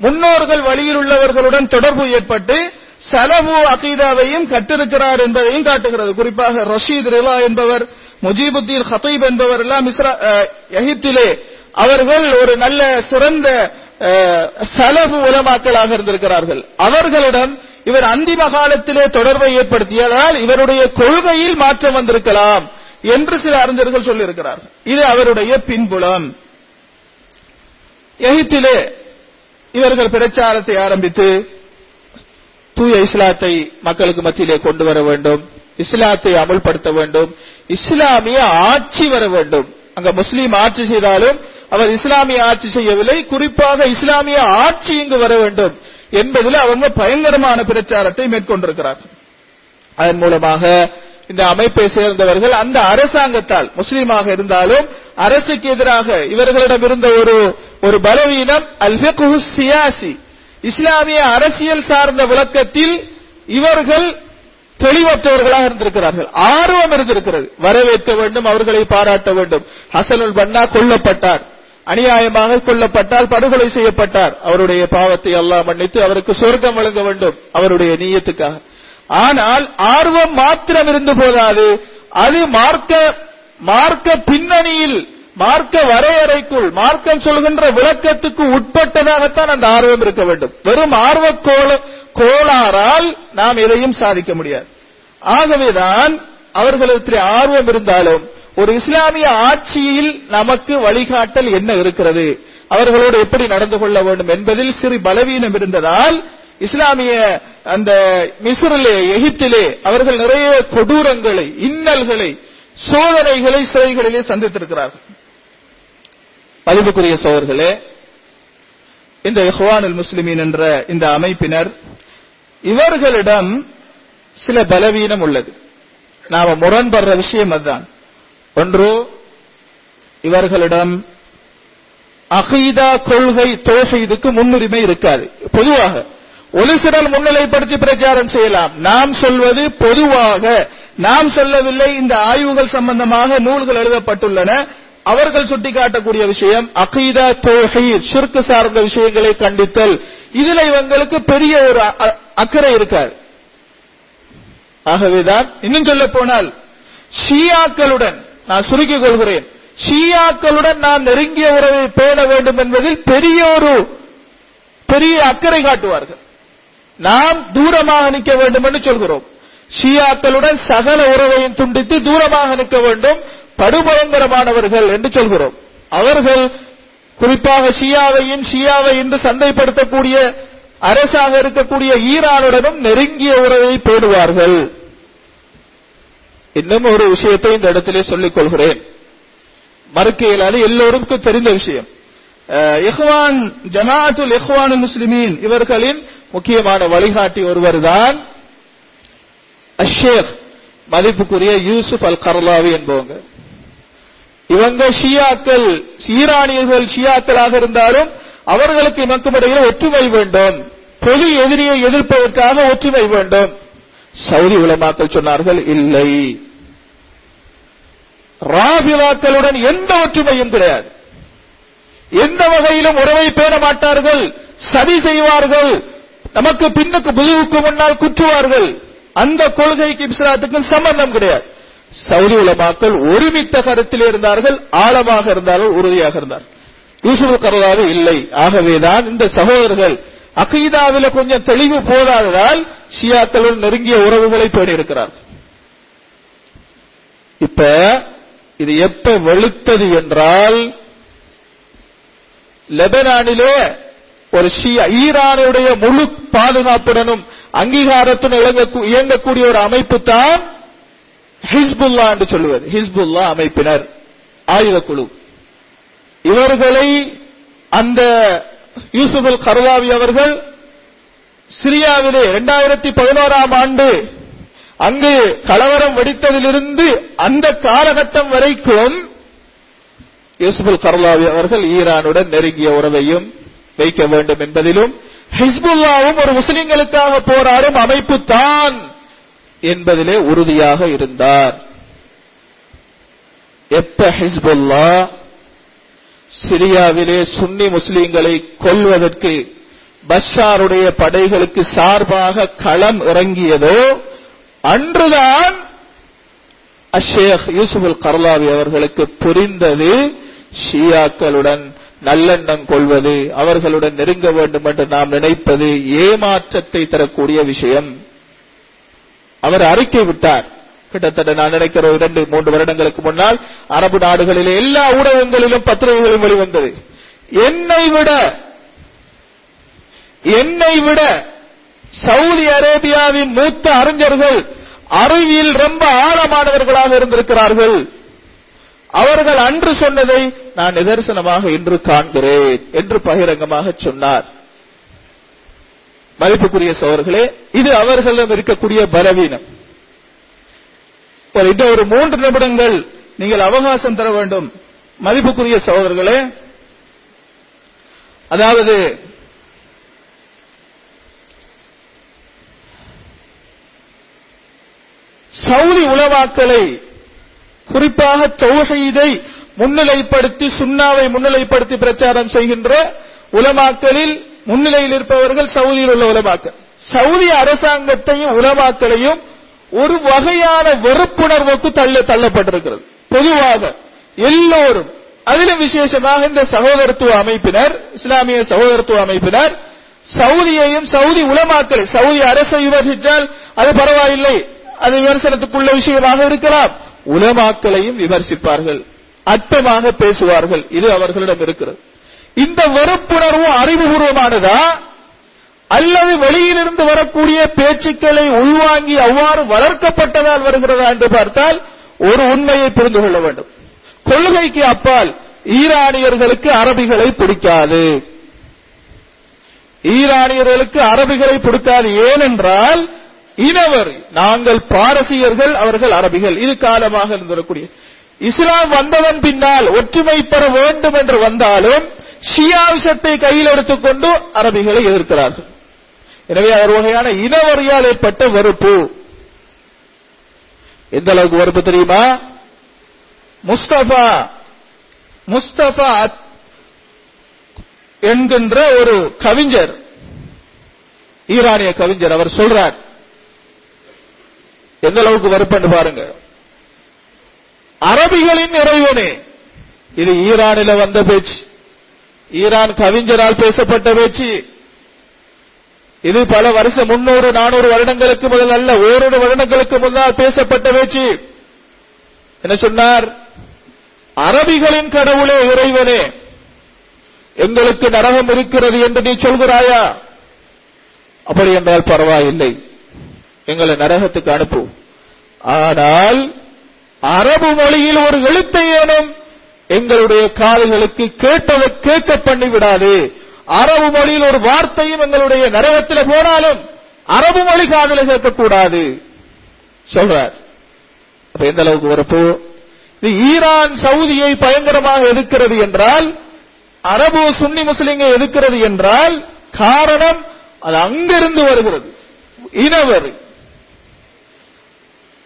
முன்னோர்கள் வழியில் உள்ளவர்களுடன் தொடர்பு ஏற்பட்டு செலவு அகீதாவையும் கற்றிருக்கிறார் என்பதையும் காட்டுகிறது. குறிப்பாக ரஷீத் ரிலா என்பவர் முஜீபுத்தீன் ஹத்தீப் என்பவர் எல்லாம் எகிப்திலே அவர்கள் ஒரு நல்ல சிறந்த அஹ், செலவு உலமாக்களாக இருந்திருக்கிறார்கள். அவர்களிடம் இவர் அந்திம காலத்திலே தொடர்பை ஏற்படுத்தியதால் இவருடைய கொள்கையில் மாற்றம் வந்திருக்கலாம். என்று சில அறிஞர்கள் சொல்லியிருக்கிறார்கள் இது அவருடைய பின்புலம். எகிப்திலே இவர்கள் பிரச்சாரத்தை ஆரம்பித்து தூய இஸ்லாத்தை மக்களுக்கு மத்தியிலே கொண்டு வர வேண்டும் இஸ்லாத்தை அமுல்படுத்த வேண்டும் இஸ்லாமிய ஆட்சி வர வேண்டும். அங்க முஸ்லீம் ஆட்சி செய்தாலும் அவர் இஸ்லாமிய ஆட்சி செய்யவில்லை குறிப்பாக இஸ்லாமிய ஆட்சி இங்கு வர வேண்டும் என்பதில் அவங்க பயங்கரமான பிரச்சாரத்தை மேற்கொண்டிருக்கிறார்கள். அதன் மூலமாக இந்த அமைப்பை சேர்ந்தவர்கள் அந்த அரசாங்கத்தால் முஸ்லீமாக இருந்தாலும் அரசுக்கு எதிராக இவர்களிடம் இருந்த ஒரு ஒரு பலவீனம் அல் சியாசி இஸ்லாமிய அரசியல் சார்ந்த விளக்கத்தில் இவர்கள் தெளிவற்றவர்களாக இருந்திருக்கிறார்கள். ஆர்வம் இருந்திருக்கிறது. வரவேற்க வேண்டும் அவர்களை பாராட்ட வேண்டும். ஹசனுல் பன்னா கொல்லப்பட்டார். அநியாயமாக கொல்லப்பட்டால் படுகொலை செய்யப்பட்டார். அவருடைய பாவத்தை எல்லாம் மன்னித்து அவருக்கு சொர்க்கம் வழங்க வேண்டும். அவருடைய நீயத்துக்காக. ஆனால் ஆர்வம் மாத்திரம் இருந்து போதாது. அது மார்க்க மார்க்க பின்னணியில் மார்க்க வரையறைக்குள் மார்க்கம் சொல்கின்ற விளக்கத்துக்கு உட்பட்டதாகத்தான் அந்த ஆர்வம் இருக்க வேண்டும். வெறும் ஆர்வ கோளாறால் நாம் எதையும் சாதிக்க முடியாது. ஆகவேதான் அவர்களிடத்தில் ஆர்வம் இருந்தாலும் ஒரு இஸ்லாமிய ஆட்சியில் நமக்கு வழிகாட்டல் என்ன இருக்கிறது? அவர்களோடு எப்படி நடந்து கொள்ள வேண்டும் என்பதில் சிறு பலவீனம் இருந்ததால் இஸ்லாமிய அந்த மிசுரிலே எகிப்திலே அவர்கள் நிறைய கொடூரங்களை இன்னல்களை சோதனைகளை சிறைகளிலே சந்தித்திருக்கிறார்கள். பதிவுக்குரிய சோழர்களே இந்த ஹுவானுல் முஸ்லிமீன் என்ற இந்த அமைப்பினர் இவர்களிடம் சில பலவீனம் உள்ளது. நாம முரண்படுற விஷயம் அதுதான். ஒன்று இவர்களிடம் அகீதா கொள்கை தோஹீதுக்கு முன்னுரிமை இருக்காது. பொதுவாக ஒரு சிலர் முன்னிலைப்படுத்தி பிரச்சாரம் செய்யலாம். நாம் சொல்வது பொதுவாக நாம் சொல்லவில்லை இந்த ஆய்வுகள் சம்பந்தமாக நூல்கள் எழுதப்பட்டுள்ளன. அவர்கள் சுட்டிக்காட்டக்கூடிய விஷயம் அகீதா தோஹீத் சுருக்கு சார்ந்த விஷயங்களை கண்டித்தல். இதுல இவங்களுக்கு பெரிய ஒரு அ- அக்கறை இருக்காது. ஆகவேதான் இன்னும் சொல்ல போனால் ஷியாக்களுடன் நான் சுருக்கிக் கொள்கிறேன். ஷியாக்களுடன் நான் நெருங்கிய உறவை பேண வேண்டும் என்பதில் பெரிய ஒரு பெரிய அக்கறை காட்டுவார்கள். நாம் தூரமாக நிற்க வேண்டும் என்று சொல்கிறோம். ஷியாக்களுடன் சகல உறவையும் துண்டித்து தூரமாக நிற்க வேண்டும். படுபயங்கரமானவர்கள் என்று சொல்கிறோம். அவர்கள் குறிப்பாக ஷியாவையும் ஷியாவை என்று சந்தைப்படுத்தக்கூடிய அரசாக இருக்கக்கூடிய ஈரானுடனும் நெருங்கிய உறவை பேணுவார்கள். இன்னும் ஒரு விஷயத்தை இந்த இடத்திலே சொல்லிக் கொள்கிறேன். மறுக்க இயலாது எல்லோருக்கும் தெரிந்த விஷயம். அஹ், இஹ்வான் ஜமாத்துல் இஹ்வான் முஸ்லிமீன் இவர்களின் முக்கியமான வழிகாட்டி ஒருவர் தான் அஷேக் மதிப்புக்குரிய யூசுப் அல் கர்லாவி என்பவங்க. இவங்க ஷியாக்கள் ஈரானியர்கள் ஷியாக்களாக இருந்தாலும் அவர்களுக்கு இமக்கும் இடையில் ஒற்றுமை வேண்டும். பொது எதிரியை எதிர்ப்பதற்காக ஒற்றுமை வேண்டும். சவுதி உலமாக்கள் சொன்னார்கள் இல்லை. ராபிலாக்களுடன் எந்த ஒற்றுமையும் கிடையாது. எந்த வகையிலும் உறவை பேண மாட்டார்கள் சதி செய்வார்கள். நமக்கு பின்னுக்கு புதுவுக்கு முன்னால் குற்றுவார்கள். அந்த கொள்கைக்கு இஸ்லாத்துக்கும் சம்பந்தம் கிடையாது. சவுதி உலமாக்கள் ஒருமித்த கருத்தில் இருந்தார்கள் ஆழமாக இருந்தார்கள் உறுதியாக இருந்தார்கள். யூசுப் கருதாவே இல்லை. ஆகவேதான் இந்த சகோதரர்கள் அகீதாவில கொஞ்சம் தெளிவு போதாததால் ஷியாக்களுடன் நெருங்கிய உறவுகளை பேணியிருக்கிறார்கள் இப்ப இது எப்ப வெளுத்தது என்றால் லெபனானிலே ஒரு ஷியா ஈரானுடைய முழு பாதுகாப்புடனும் அங்கீகாரத்துடன் இயங்கக்கூடிய ஒரு அமைப்பு தான் ஹிஸ்புல்லா என்று சொல்லுவது. ஹிஸ்புல்லா அமைப்பினர் ஆயுதக்குழு. இவர்களை அந்த யூசுப் அல் கர்வாவி அவர்கள் சிரியாவிலே இரண்டாயிரத்தி பதினோராம் ஆண்டு அங்கு கலவரம் வெடித்ததிலிருந்து அந்த காலகட்டம் வரைக்கும் யூசுப் அல் கர்லாவி அவர்கள் ஈரானுடன் நெருங்கிய உறவையும் வைக்க வேண்டும் என்பதிலும் ஹிஸ்புல்லாவும் ஒரு முஸ்லிம்களுக்காக போராடும் அமைப்பு தான் என்பதிலே உறுதியாக இருந்தார். எப்ப ஹிஸ்புல்லா சிரியாவிலே சுன்னி முஸ்லிம்களை கொல்வதற்கு பஷாருடைய படைகளுக்கு சார்பாக களம் இறங்கியதோ அன்றுதான் அஷேக் யூசுப் அல் கர்லாவி அவர்களுக்கு புரிந்தது ஷியாக்களுடன் நல்லெண்ணம் கொள்வது அவர்களுடன் நெருங்க வேண்டும் என்று நாம் நினைப்பது ஏமாற்றத்தை தரக்கூடிய விஷயம். அவர் அறிக்கை விட்டார். கிட்டத்தட்ட நான் நினைக்கிற இரண்டு மூன்று வருடங்களுக்கு முன்னால் அரபு நாடுகளிலே எல்லா ஊடகங்களிலும் பத்திரிகைகளும் வெளிவந்தது. என்னை விட என்னை விட சவுதி அரேபியாவின் மூத்த அறிஞர்கள் அறிவியல் ரொம்ப ஆழமானவர்களாக இருந்திருக்கிறார்கள். அவர்கள் அன்று சொன்னதை நான் நிதர்சனமாக இன்று காண்கிறேன் என்று பகிரங்கமாக சொன்னார். மதிப்புக்குரிய சோர்களே இது அவர்களிடம் இருக்கக்கூடிய பலவீனம். ஒரு இன்னும் ஒரு மூன்று நிமிடங்கள் நீங்கள் அவகாசம் தர வேண்டும். மதிப்புக்குரிய சகோதரர்களே அதாவது சவுதி உளவாக்களை குறிப்பாக தௌஹீதை முன்னிலைப்படுத்தி சுன்னாவை முன்னிலைப்படுத்தி பிரச்சாரம் செய்கின்ற உலமாக்களில் முன்னிலையில் இருப்பவர்கள் சவுதியில் உள்ள உலமாக்கள். சவுதி அரசாங்கத்தையும் உலமாக்களையும் ஒரு வகையான வெறுப்புணர்வுக்கு தள்ள தள்ளப்பட்டிருக்கிறது. பொதுவாக எல்லோரும் அதிலும் விசேஷமாக இந்த சகோதரத்துவ அமைப்பினர் இஸ்லாமிய சகோதரத்துவ அமைப்பினர் சவுதியையும் சவுதி உலமாக்களை சவுதி அரசை விமர்சித்தால் அது பரவாயில்லை. அது விமர்சனத்துக்குள்ள விஷயமாக இருக்கலாம். உலமாக்களையும் விமர்சிப்பார்கள். அற்பமாக பேசுவார்கள். இது அவர்களிடம் இருக்கிறது. இந்த வெறுப்புணர்வு அறிவுபூர்வமானதா? அல்லது வெளியிலிருந்து வரக்கூடிய பேச்சுக்களை உள்வாங்கி அவ்வாறு வளர்க்கப்பட்டதால் வருகிறதா என்று பார்த்தால் ஒரு உண்மையை புரிந்து கொள்ள வேண்டும். கொள்கைக்கு அப்பால் ஈரானியர்களுக்கு அரபிகளை பிடிக்காது. ஈரானியர்களுக்கு அரபிகளை பிடிக்காது. ஏனென்றால் இனவர் நாங்கள் பாரசீகர்கள் அவர்கள் அரபிகள். இது காலமாக இருந்திருக்கூடிய இஸ்லாம் வந்ததன் பின்னால் ஒற்றுமை பெற வேண்டும் என்று வந்தாலும் ஷியாவிசத்தை கையில் எடுத்துக்கொண்டு அரபிகளை எதிர்க்கிறார்கள். எனவே ஒரு வகையான இனவரியால் ஏற்பட்ட வெறுப்பு. எந்த அளவுக்கு வெறுப்பு தெரியுமா? முஸ்தபா முஸ்தபா என்கின்ற ஒரு கவிஞர் ஈரானிய கவிஞர் அவர் சொல்றார் எந்த அளவுக்கு வெறுப்புன்னு பாருங்க அரபிகளின் இறைவனே. இது ஈரானில வந்த பேச்சு. ஈரான் கவிஞரால் பேசப்பட்ட பேச்சு. இது பல வருஷம் முன்னூறு நானூறு வருடங்களுக்கு முதல் அல்ல ஓரிரு வருடங்களுக்கு முன்னால் பேசப்பட்ட பேச்சு. என்ன சொன்னார்? அரபிகளின் கடவுளே இறைவனே. எங்களுக்கு நரகம் இருக்கிறது என்று நீ சொல்கிறாயா? அப்படி என்றால் பரவாயில்லை. எங்களை நரகத்துக்கு அனுப்பு. ஆனால் அரபு மொழியில் ஒரு எழுத்தை ஏனும் எங்களுடைய காதுகளுக்கு கேட்டதை கேட்க பண்ணி விடாது அரபு மொழியில் ஒரு வார்த்தையும் எங்களுடைய நரகத்தில் போனாலும் அரபு மொழி காதல கேட்கக்கூடாது. சொல்றார். அப்ப எந்த அளவுக்கு வரப்போ இது ஈரான் சவுதியை பயங்கரமாக எதிர்க்கிறது என்றால் அரபு சுன்னி முஸ்லிமை எதிர்க்கிறது என்றால் காரணம் அது அங்கிருந்து வருகிறது. இனவர்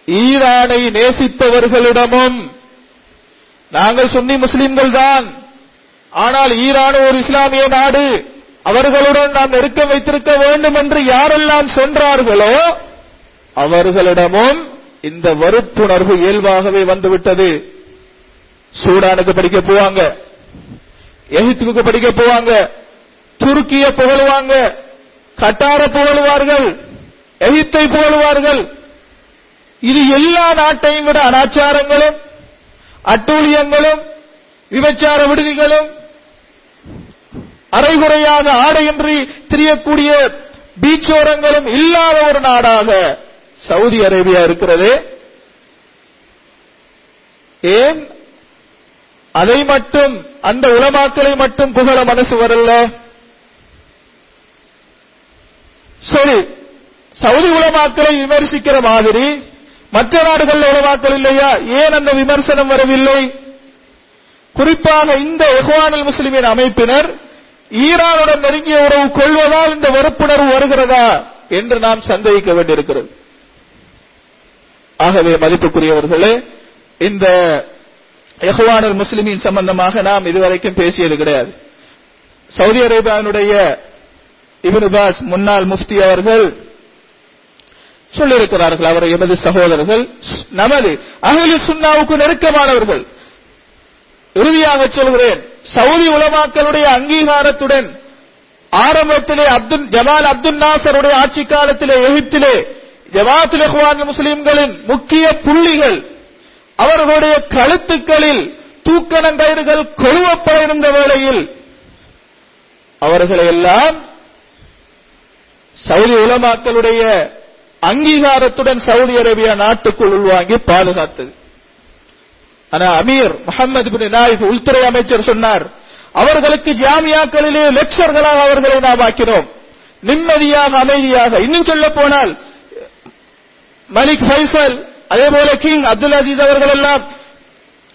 ஈரானை நேசிப்பவர்களிடமும் நாங்கள் சுன்னி முஸ்லிம்கள் தான் ஆனால் ஈரான் ஒரு இஸ்லாமிய நாடு. அவர்களுடன் நாம் நெருக்கம் வைத்திருக்க வேண்டும் என்று யாரெல்லாம் சென்றார்களோ அவர்களிடமும் இந்த வெறுப்புணர்வு இயல்பாகவே வந்துவிட்டது. சூடானுக்கு படிக்க போவாங்க. எகிப்துக்கு படிக்க போவாங்க. துருக்கிய புகழுவாங்க. கட்டார புகழுவார்கள். எகிப்தை புகழுவார்கள். இது எல்லா நாட்டையும் விட அனாச்சாரங்களும் அட்டூழியங்களும் விபச்சார விடுதிகளும் அரைகுறையாக ஆடையின்றி திரியக்கூடிய பீச்சோரங்களும் இல்லாத ஒரு நாடாக சவுதி அரேபியா இருக்கிறது. ஏன்? அதை மட்டும் அந்த உலமாக்களை மட்டும் புகழ மனசு வரல. சரி சவுதி உலமாக்களை விமர்சிக்கிற மாதிரி மற்ற நாடுகளில் உலமாக்கள் இல்லையா? ஏன் அந்த விமர்சனம் வரவில்லை? குறிப்பாக இந்த எஹ்வானல் முஸ்லிமின் அமைப்பினர் ஈரானுடன் நெருங்கிய உறவு கொள்வதால் இந்த வெறுப்புணர்வு வருகிறதா என்று நாம் சந்தேகிக்க வேண்டியிருக்கிறது. ஆகவே மதிப்புக்குரியவர்களே இந்த எஹ்வானல் முஸ்லிமின் சம்பந்தமாக நாம் இதுவரைக்கும் பேசியது கிடையாது. சவுதி அரேபியாவினுடைய இபின் பாஸ் முன்னாள் முஃப்தி அவர்கள் சொல்லியிருக்கிறார்கள் அவர் எமது சகோதரர்கள். நமது அகலி சுண்ணாவுக்கு நெருக்கமானவர்கள். இறுதியாக சொல்கிறேன் சவுதி உலமாக்களுடைய அங்கீகாரத்துடன் ஆரம்பத்திலே அப்துல் ஜமால் அப்துல் நாசருடைய ஆட்சி காலத்திலே எகிப்திலே ஜமாத்துல் இஹ்வான் முஸ்லிம்களின் முக்கிய புள்ளிகள் அவர்களுடைய கழுத்துக்களில் தூக்கணங்கயிறுகள் கொழுவப்பட இருந்த வேளையில் அவர்களை எல்லாம் சவுதி உலமாக்களுடைய அங்கீகாரத்துடன் சவுதி அரேபியா நாட்டுக்குள் உள்வாங்கி பாதுகாத்தது. ஆனா அமீர் முகமது பின் நாயிப் உள்துறை அமைச்சர் சொன்னார் அவர்களுக்கு ஜாமியாக்களிலே லெக்சர்களாக அவர்களை நாம் ஆக்கினோம். நிம்மதியாக அமைதியாக. இன்னும் சொல்ல போனால் மலிக் ஃபைசல் அதே போல கிங் அப்துல் அஜீஸ் அவர்கள் எல்லாம்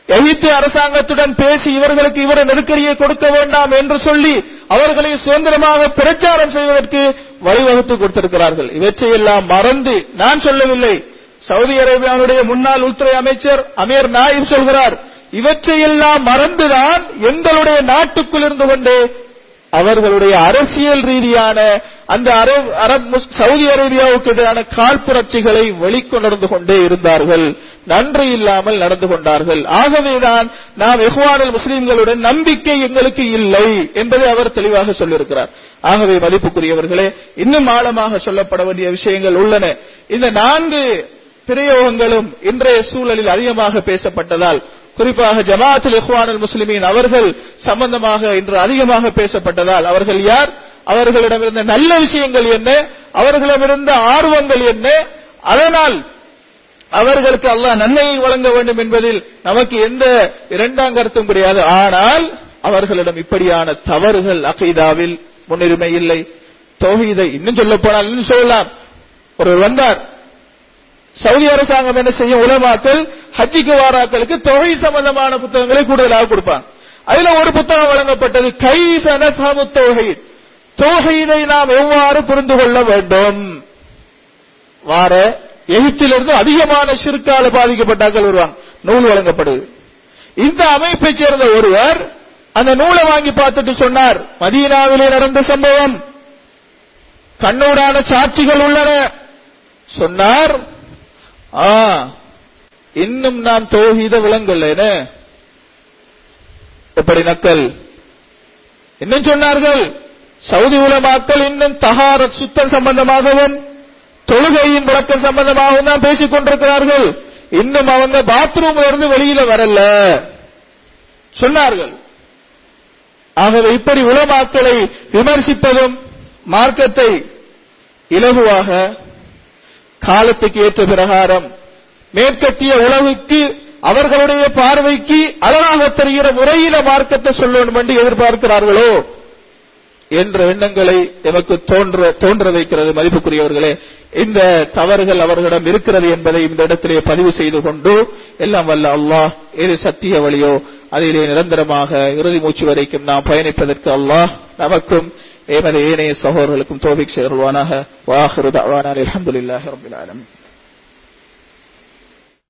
எகிப்து அரசாங்கத்துடன் பேசி இவர்களுக்கு இவரை நெருக்கடியை கொடுக்க வேண்டாம் என்று சொல்லி அவர்களை சுதந்திரமாக பிரச்சாரம் செய்வதற்கு வழிவகுத்து கொடுத்திருக்கிறார்கள். இவற்றையெல்லாம் மறந்து நான் சொல்லவில்லை. சவுதி அரேபியாவுடைய முன்னாள் உள்துறை அமைச்சர் அமீர் நாயிப் சொல்கிறார் இவற்றையெல்லாம் மறந்துதான் எங்களுடைய நாட்டுக்குள் இருந்து கொண்டு அவர்களுடைய அரசியல் ரீதியான அந்த அரப் சவுதி அரேபியாவுக்கு எதிரான காழ்ப்புணர்ச்சிகளை வெளிக்கொணர்ந்து கொண்டே இருந்தார்கள். நன்றி இல்லாமல் நடந்து கொண்டார்கள். ஆகவேதான் நாம் இஹ்வானுல் முஸ்லிம்களுடன் நம்பிக்கை எங்களுக்கு இல்லை என்பதை அவர் தெளிவாக சொல்லியிருக்கிறார். ஆகவே மதிப்புக்குரியவர்களே இன்னும் ஆழமாக சொல்லப்பட வேண்டிய விஷயங்கள் உள்ளன. இந்த நான்கு பிரயோகங்களும் இன்றைய சூழலில் அதிகமாக பேசப்பட்டதால் குறிப்பாக ஜமாத்தில் இஹ்வானுல் முஸ்லிமின் அவர்கள் சம்பந்தமாக இன்று அதிகமாக பேசப்பட்டதால் அவர்கள் யார்? அவர்களிடமிருந்த நல்ல விஷயங்கள் என்ன? அவர்களிடமிருந்த ஆர்வங்கள் என்ன? அதனால் அவர்களுக்கு அல்லாஹ் நன்மையை வழங்க வேண்டும் என்பதில் நமக்கு எந்த இரண்டாம் கருத்தும் கிடையாது. ஆனால் அவர்களிடம் இப்படியான தவறுகள் அகைதாவில் முன்னுரிமை இல்லை. தௌஹீதை இன்னும் சொல்ல போனால் இன்னும் சொல்லலாம். ஒருவர் வந்தார். சவுதி அரசாங்கம் என்ன செய்யும்? உலமாக்கள் ஹஜ்ஜிக்கு வாராக்களுக்கு தொகை சம்பந்தமான புத்தகங்களை கூடுதலாக கொடுப்பாங்க. அதுல ஒரு புத்தகம் வழங்கப்பட்டது கைஃப சமு தொகை தொகையினை நாம் எவ்வாறு புரிந்து கொள்ள வேண்டும்? வார எகிப்திலிருந்து அதிகமான சிறுக்கால பாதிக்கப்பட்டாக்கள் வருவாங்க. நூல் வழங்கப்படுது. இந்த அமைப்பைச் சேர்ந்த ஒருவர் அந்த நூலை வாங்கி பார்த்துட்டு சொன்னார். மதீனாவிலே நடந்த சம்பவம். கண்ணூடான சாட்சிகள் உள்ளன. சொன்னார் ஆ இன்னும் நாம் தௌஹீத விளங்கல்ல எப்படி நக்கல்? இன்னும் சொன்னார்கள் சவுதி உலமாக்கள் இன்னும் தகாரத் சுத்தம் சம்பந்தமாகவும் தொழுகையின் விளக்கம் சம்பந்தமாகவும் தான் பேசிக் கொண்டிருக்கிறார்கள். இன்னும் அவங்க பாத்ரூம்ல இருந்து வெளியில வரல. சொன்னார்கள். ஆகவே இப்படி உலமாக்களை விமர்சிப்பதும் மார்க்கத்தை இலகுவாக காலத்துக்கு ஏற்ற பிரகாரம் மேற்கத்திய உலகுக்கு அவர்களுடைய பார்வைக்கு அழகாக தெரிகிற முறையில மார்க்கத்தை சொல்லணும் என்று எதிர்பார்க்கிறார்களோ என்ற எண்ணங்களை எமக்கு தோன்ற தோன்ற வைக்கிறது மதிப்புக்குரியவர்களே இந்த தவறுகள் அவர்களிடம் இருக்கிறது என்பதை இந்த இடத்திலே பதிவு செய்து கொண்டு எல்லாம் வல்ல அல்லாஹ் எது சத்திய வழியோ அதிலே நிரந்தரமாக இறுதி மூச்சு வரைக்கும் நாம் பயணிப்பதற்கு அல்லாஹ் நமக்கும் எமது ஏனைய சகோதரர்களுக்கும் தோபிக் சேர்வானாக வாஹிரு தவானா அல்ஹம்துலில்லாஹி ரப்பில் ஆலமீன்